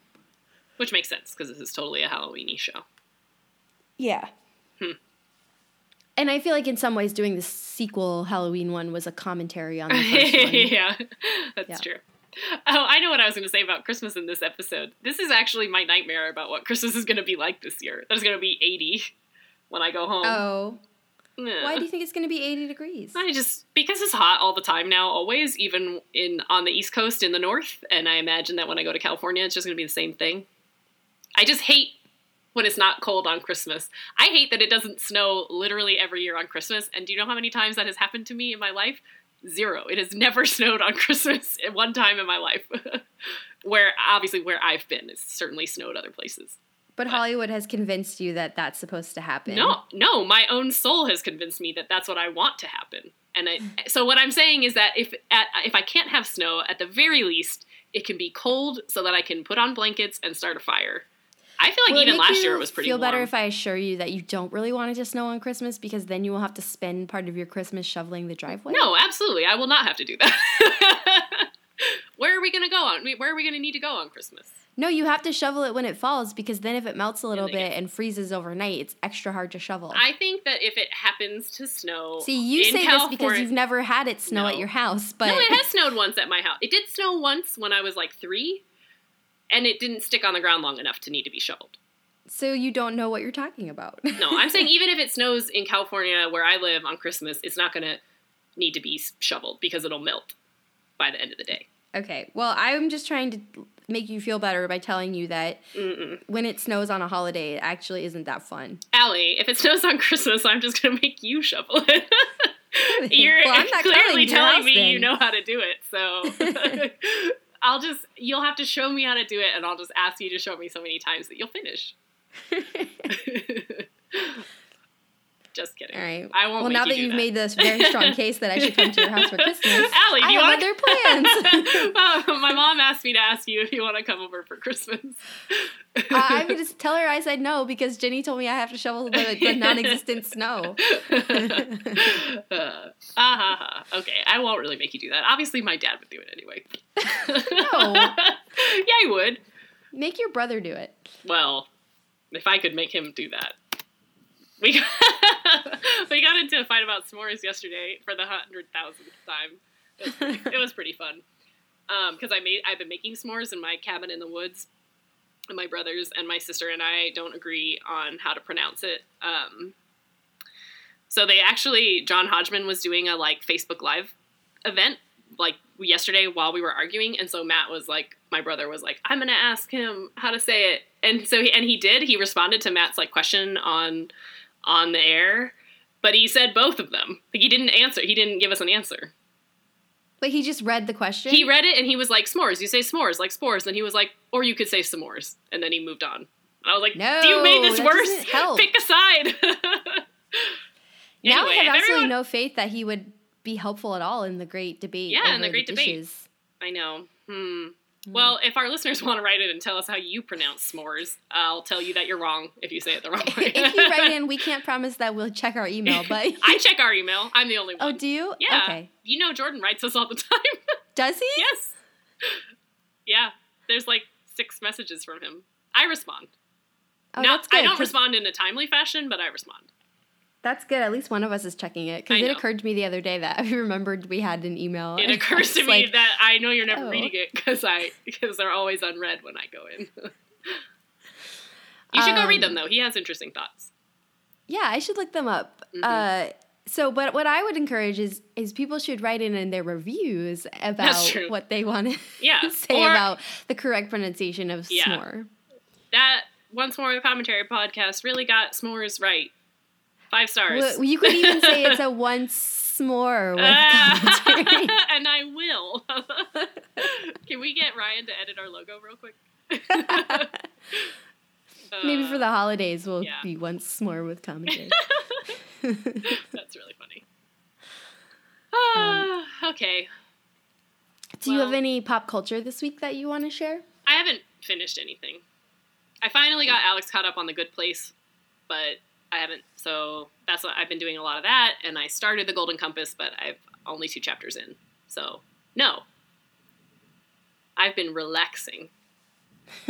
Which makes sense because this is totally a Halloweeny show. Yeah. Hmm. And I feel like in some ways doing the sequel Halloween one was a commentary on the first one. yeah, that's Yeah. true. Oh, I know what I was going to say about Christmas in this episode. This is actually my nightmare about what Christmas is going to be like this year. There's going to be 80 when I go home. Oh. Why do you think it's going to be 80 degrees? I just because it's hot all the time now, always, even in on the East Coast in the North, and I imagine that when I go to California, it's just going to be the same thing. I just hate when it's not cold on Christmas. I hate that it doesn't snow literally every year on Christmas. And do you know how many times that has happened to me in my life? Zero. It has never snowed on Christmas at one time in my life. where obviously where I've been, it's certainly snowed other places. But Hollywood has convinced you that that's supposed to happen. No, no, my own soul has convinced me that that's what I want to happen. And I, mm. so what I'm saying is that if at, if I can't have snow, at the very least, it can be cold so that I can put on blankets and start a fire. I feel like Will it even last year it was pretty Feel better if I assure you that you don't really want it to snow on Christmas because then you will have to spend part of your Christmas shoveling the driveway. No, absolutely. I will not have to do that. Where are we going to go on? Where are we going to need to go on Christmas? No, you have to shovel it when it falls because then if it melts a little bit get- and freezes overnight, it's extra hard to shovel. I think that if it happens to snow, See, you say this because you've never had it snow No. at your house, but no, it has snowed once at my house. It did snow once when I was like three, and it didn't stick on the ground long enough to need to be shoveled. so you don't know what you're talking about. No, I'm saying even if it snows in California where I live on Christmas, it's not going to need to be shoveled because it'll melt by the end of the day. okay, well, I'm just trying to make you feel better by telling you that Mm-mm. when it snows on a holiday, it actually isn't that fun. Allie, if it snows on Christmas, I'm just going to make you shovel it. You're Well, clearly telling house me you know how to do it, so I'll just you'll have to show me how to do it, and I'll just ask you to show me so many times that you'll finish. All right. I won't. Well, now that you've that. made this very strong case that I should come to your house for Christmas, Allie, do I you have other plans. Uh, my mom asked me to ask you if you want to come over for Christmas. I- I'm gonna just tell her I said no because Ginny told me I have to shovel the, the non-existent snow. uh, ah, ha, ha. Okay, I won't really make you do that. Obviously, my dad would do it anyway. No. yeah, he would. Make your brother do it. Well, if I could make him do that. We got, we got into a fight about s'mores yesterday for the hundred thousandth time. It was pretty, it was pretty fun because I made I've been making s'mores in my cabin in the woods. And my brothers and my sister and I don't agree on how to pronounce it. Um, so they actually John Hodgman was doing a like Facebook Live event like yesterday while we were arguing, and so Matt was like, my brother was like, I'm gonna ask him how to say it, and so he and he did. He responded to Matt's like question on on the air, but he said both of them. Like he didn't answer. He didn't give us an answer. But he just read the question. He read it and he was like, "S'mores." You say s'mores like s'mores, and he was like, "Or you could say s'mores," and then he moved on. And I was like, No, "You made this worse. Pick a side." now Anyway, I have absolutely everyone- no faith that he would be helpful at all in the great debate. Yeah, in the great debate. dishes. I know. Hmm. Mm. Well, if our listeners want to write it and tell us how you pronounce s'mores, I'll tell you that you're wrong if you say it the wrong way. if you write in, we can't promise that we'll check our email, but I check our email. I'm the only oh, one. oh, do you? Yeah. Okay. You know Jordan writes us all the time. Does he? yes. Yeah. There's like six messages from him. I respond. Oh, good. I don't 'cause respond in a timely fashion, but I respond. That's good. At least one of us is checking it because it occurred to me the other day that I remembered we had an email. It occurs to me like, that I know you're never oh. reading it because I because they're always unread when I go in. you should go read them Um, though. He has interesting thoughts. Yeah, I should look them up. Mhm. Uh, so, but what I would encourage is is people should write in in their reviews about what they want to Yeah. say or about the correct pronunciation of Yeah. s'more. that once more the commentary podcast really got s'mores right. Five stars. Well, you could even say it's a once more with commentary. and I will. Can we get Ryan to edit our logo real quick? Maybe for Uh, the holidays, we'll yeah. be once more with commentary. That's really funny. Ah, okay. Do you have any pop culture this week that you want to share? I haven't finished anything. I finally got Alex caught up on The Good Place, but I haven't. So that's what I've been doing a lot of that. And I started The Golden Compass, but I've only two chapters in. So no. I've been relaxing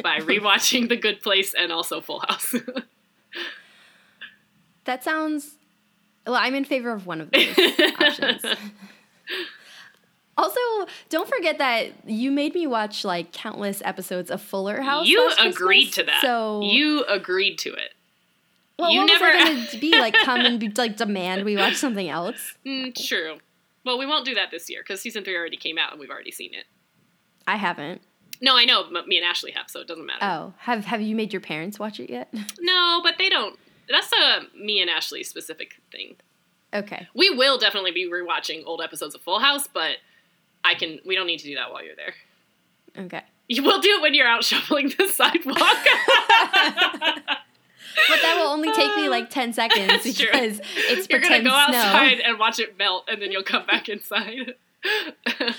by rewatching The Good Place and also Full House. That sounds. Well, I'm in favor of one of those options. Also, don't forget that you made me watch like countless episodes of Fuller House. you agreed Christmas, to that. So you agreed to it. Well, you never- going to be like? Come and be, like demand we watch something else? Mm, true. Well, we won't do that this year because season three already came out and we've already seen it. I haven't. No, I know. Me and Ashley have, so it doesn't matter. Oh, have have you made your parents watch it yet? No, but they don't. That's a me and Ashley specific thing. okay. We will definitely be rewatching old episodes of Full House, but I can. We don't need to do that while you're there. Okay. You will do it when you're out shoveling the sidewalk. But that will only take me like 10 seconds That's true. because it's you're gonna pretend go snow. outside and watch it melt, and then you'll come back inside.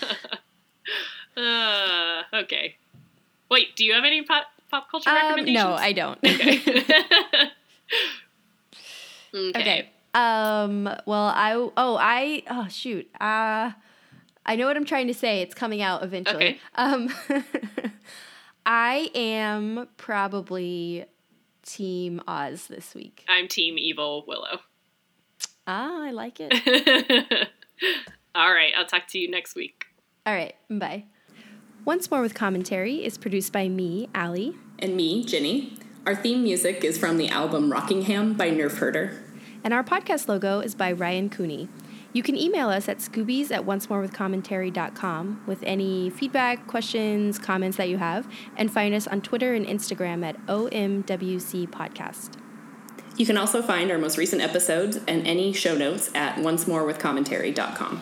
uh, okay. Wait, do you have any pop pop culture Um, recommendations? no, I don't. Okay. okay. Okay. Um. Well, I. Oh, I. Oh, shoot. Uh, I know what I'm trying to say. It's coming out eventually. Okay. Um. I am probably Team Oz this week. I'm Team Evil Willow. Ah, I like it. All right. I'll talk to you next week. All right. Bye. Once More with Commentary is produced by me, Allie. And me, Ginny. Our theme music is from the album Rockingham by Nerf Herder. And our podcast logo is by Ryan Cooney. You can email us at scoobies at oncemorewithcommentary.com with any feedback, questions, comments that you have, and find us on Twitter and Instagram at OMWC Podcast. You can also find our most recent episodes and any show notes at oncemorewithcommentary.com.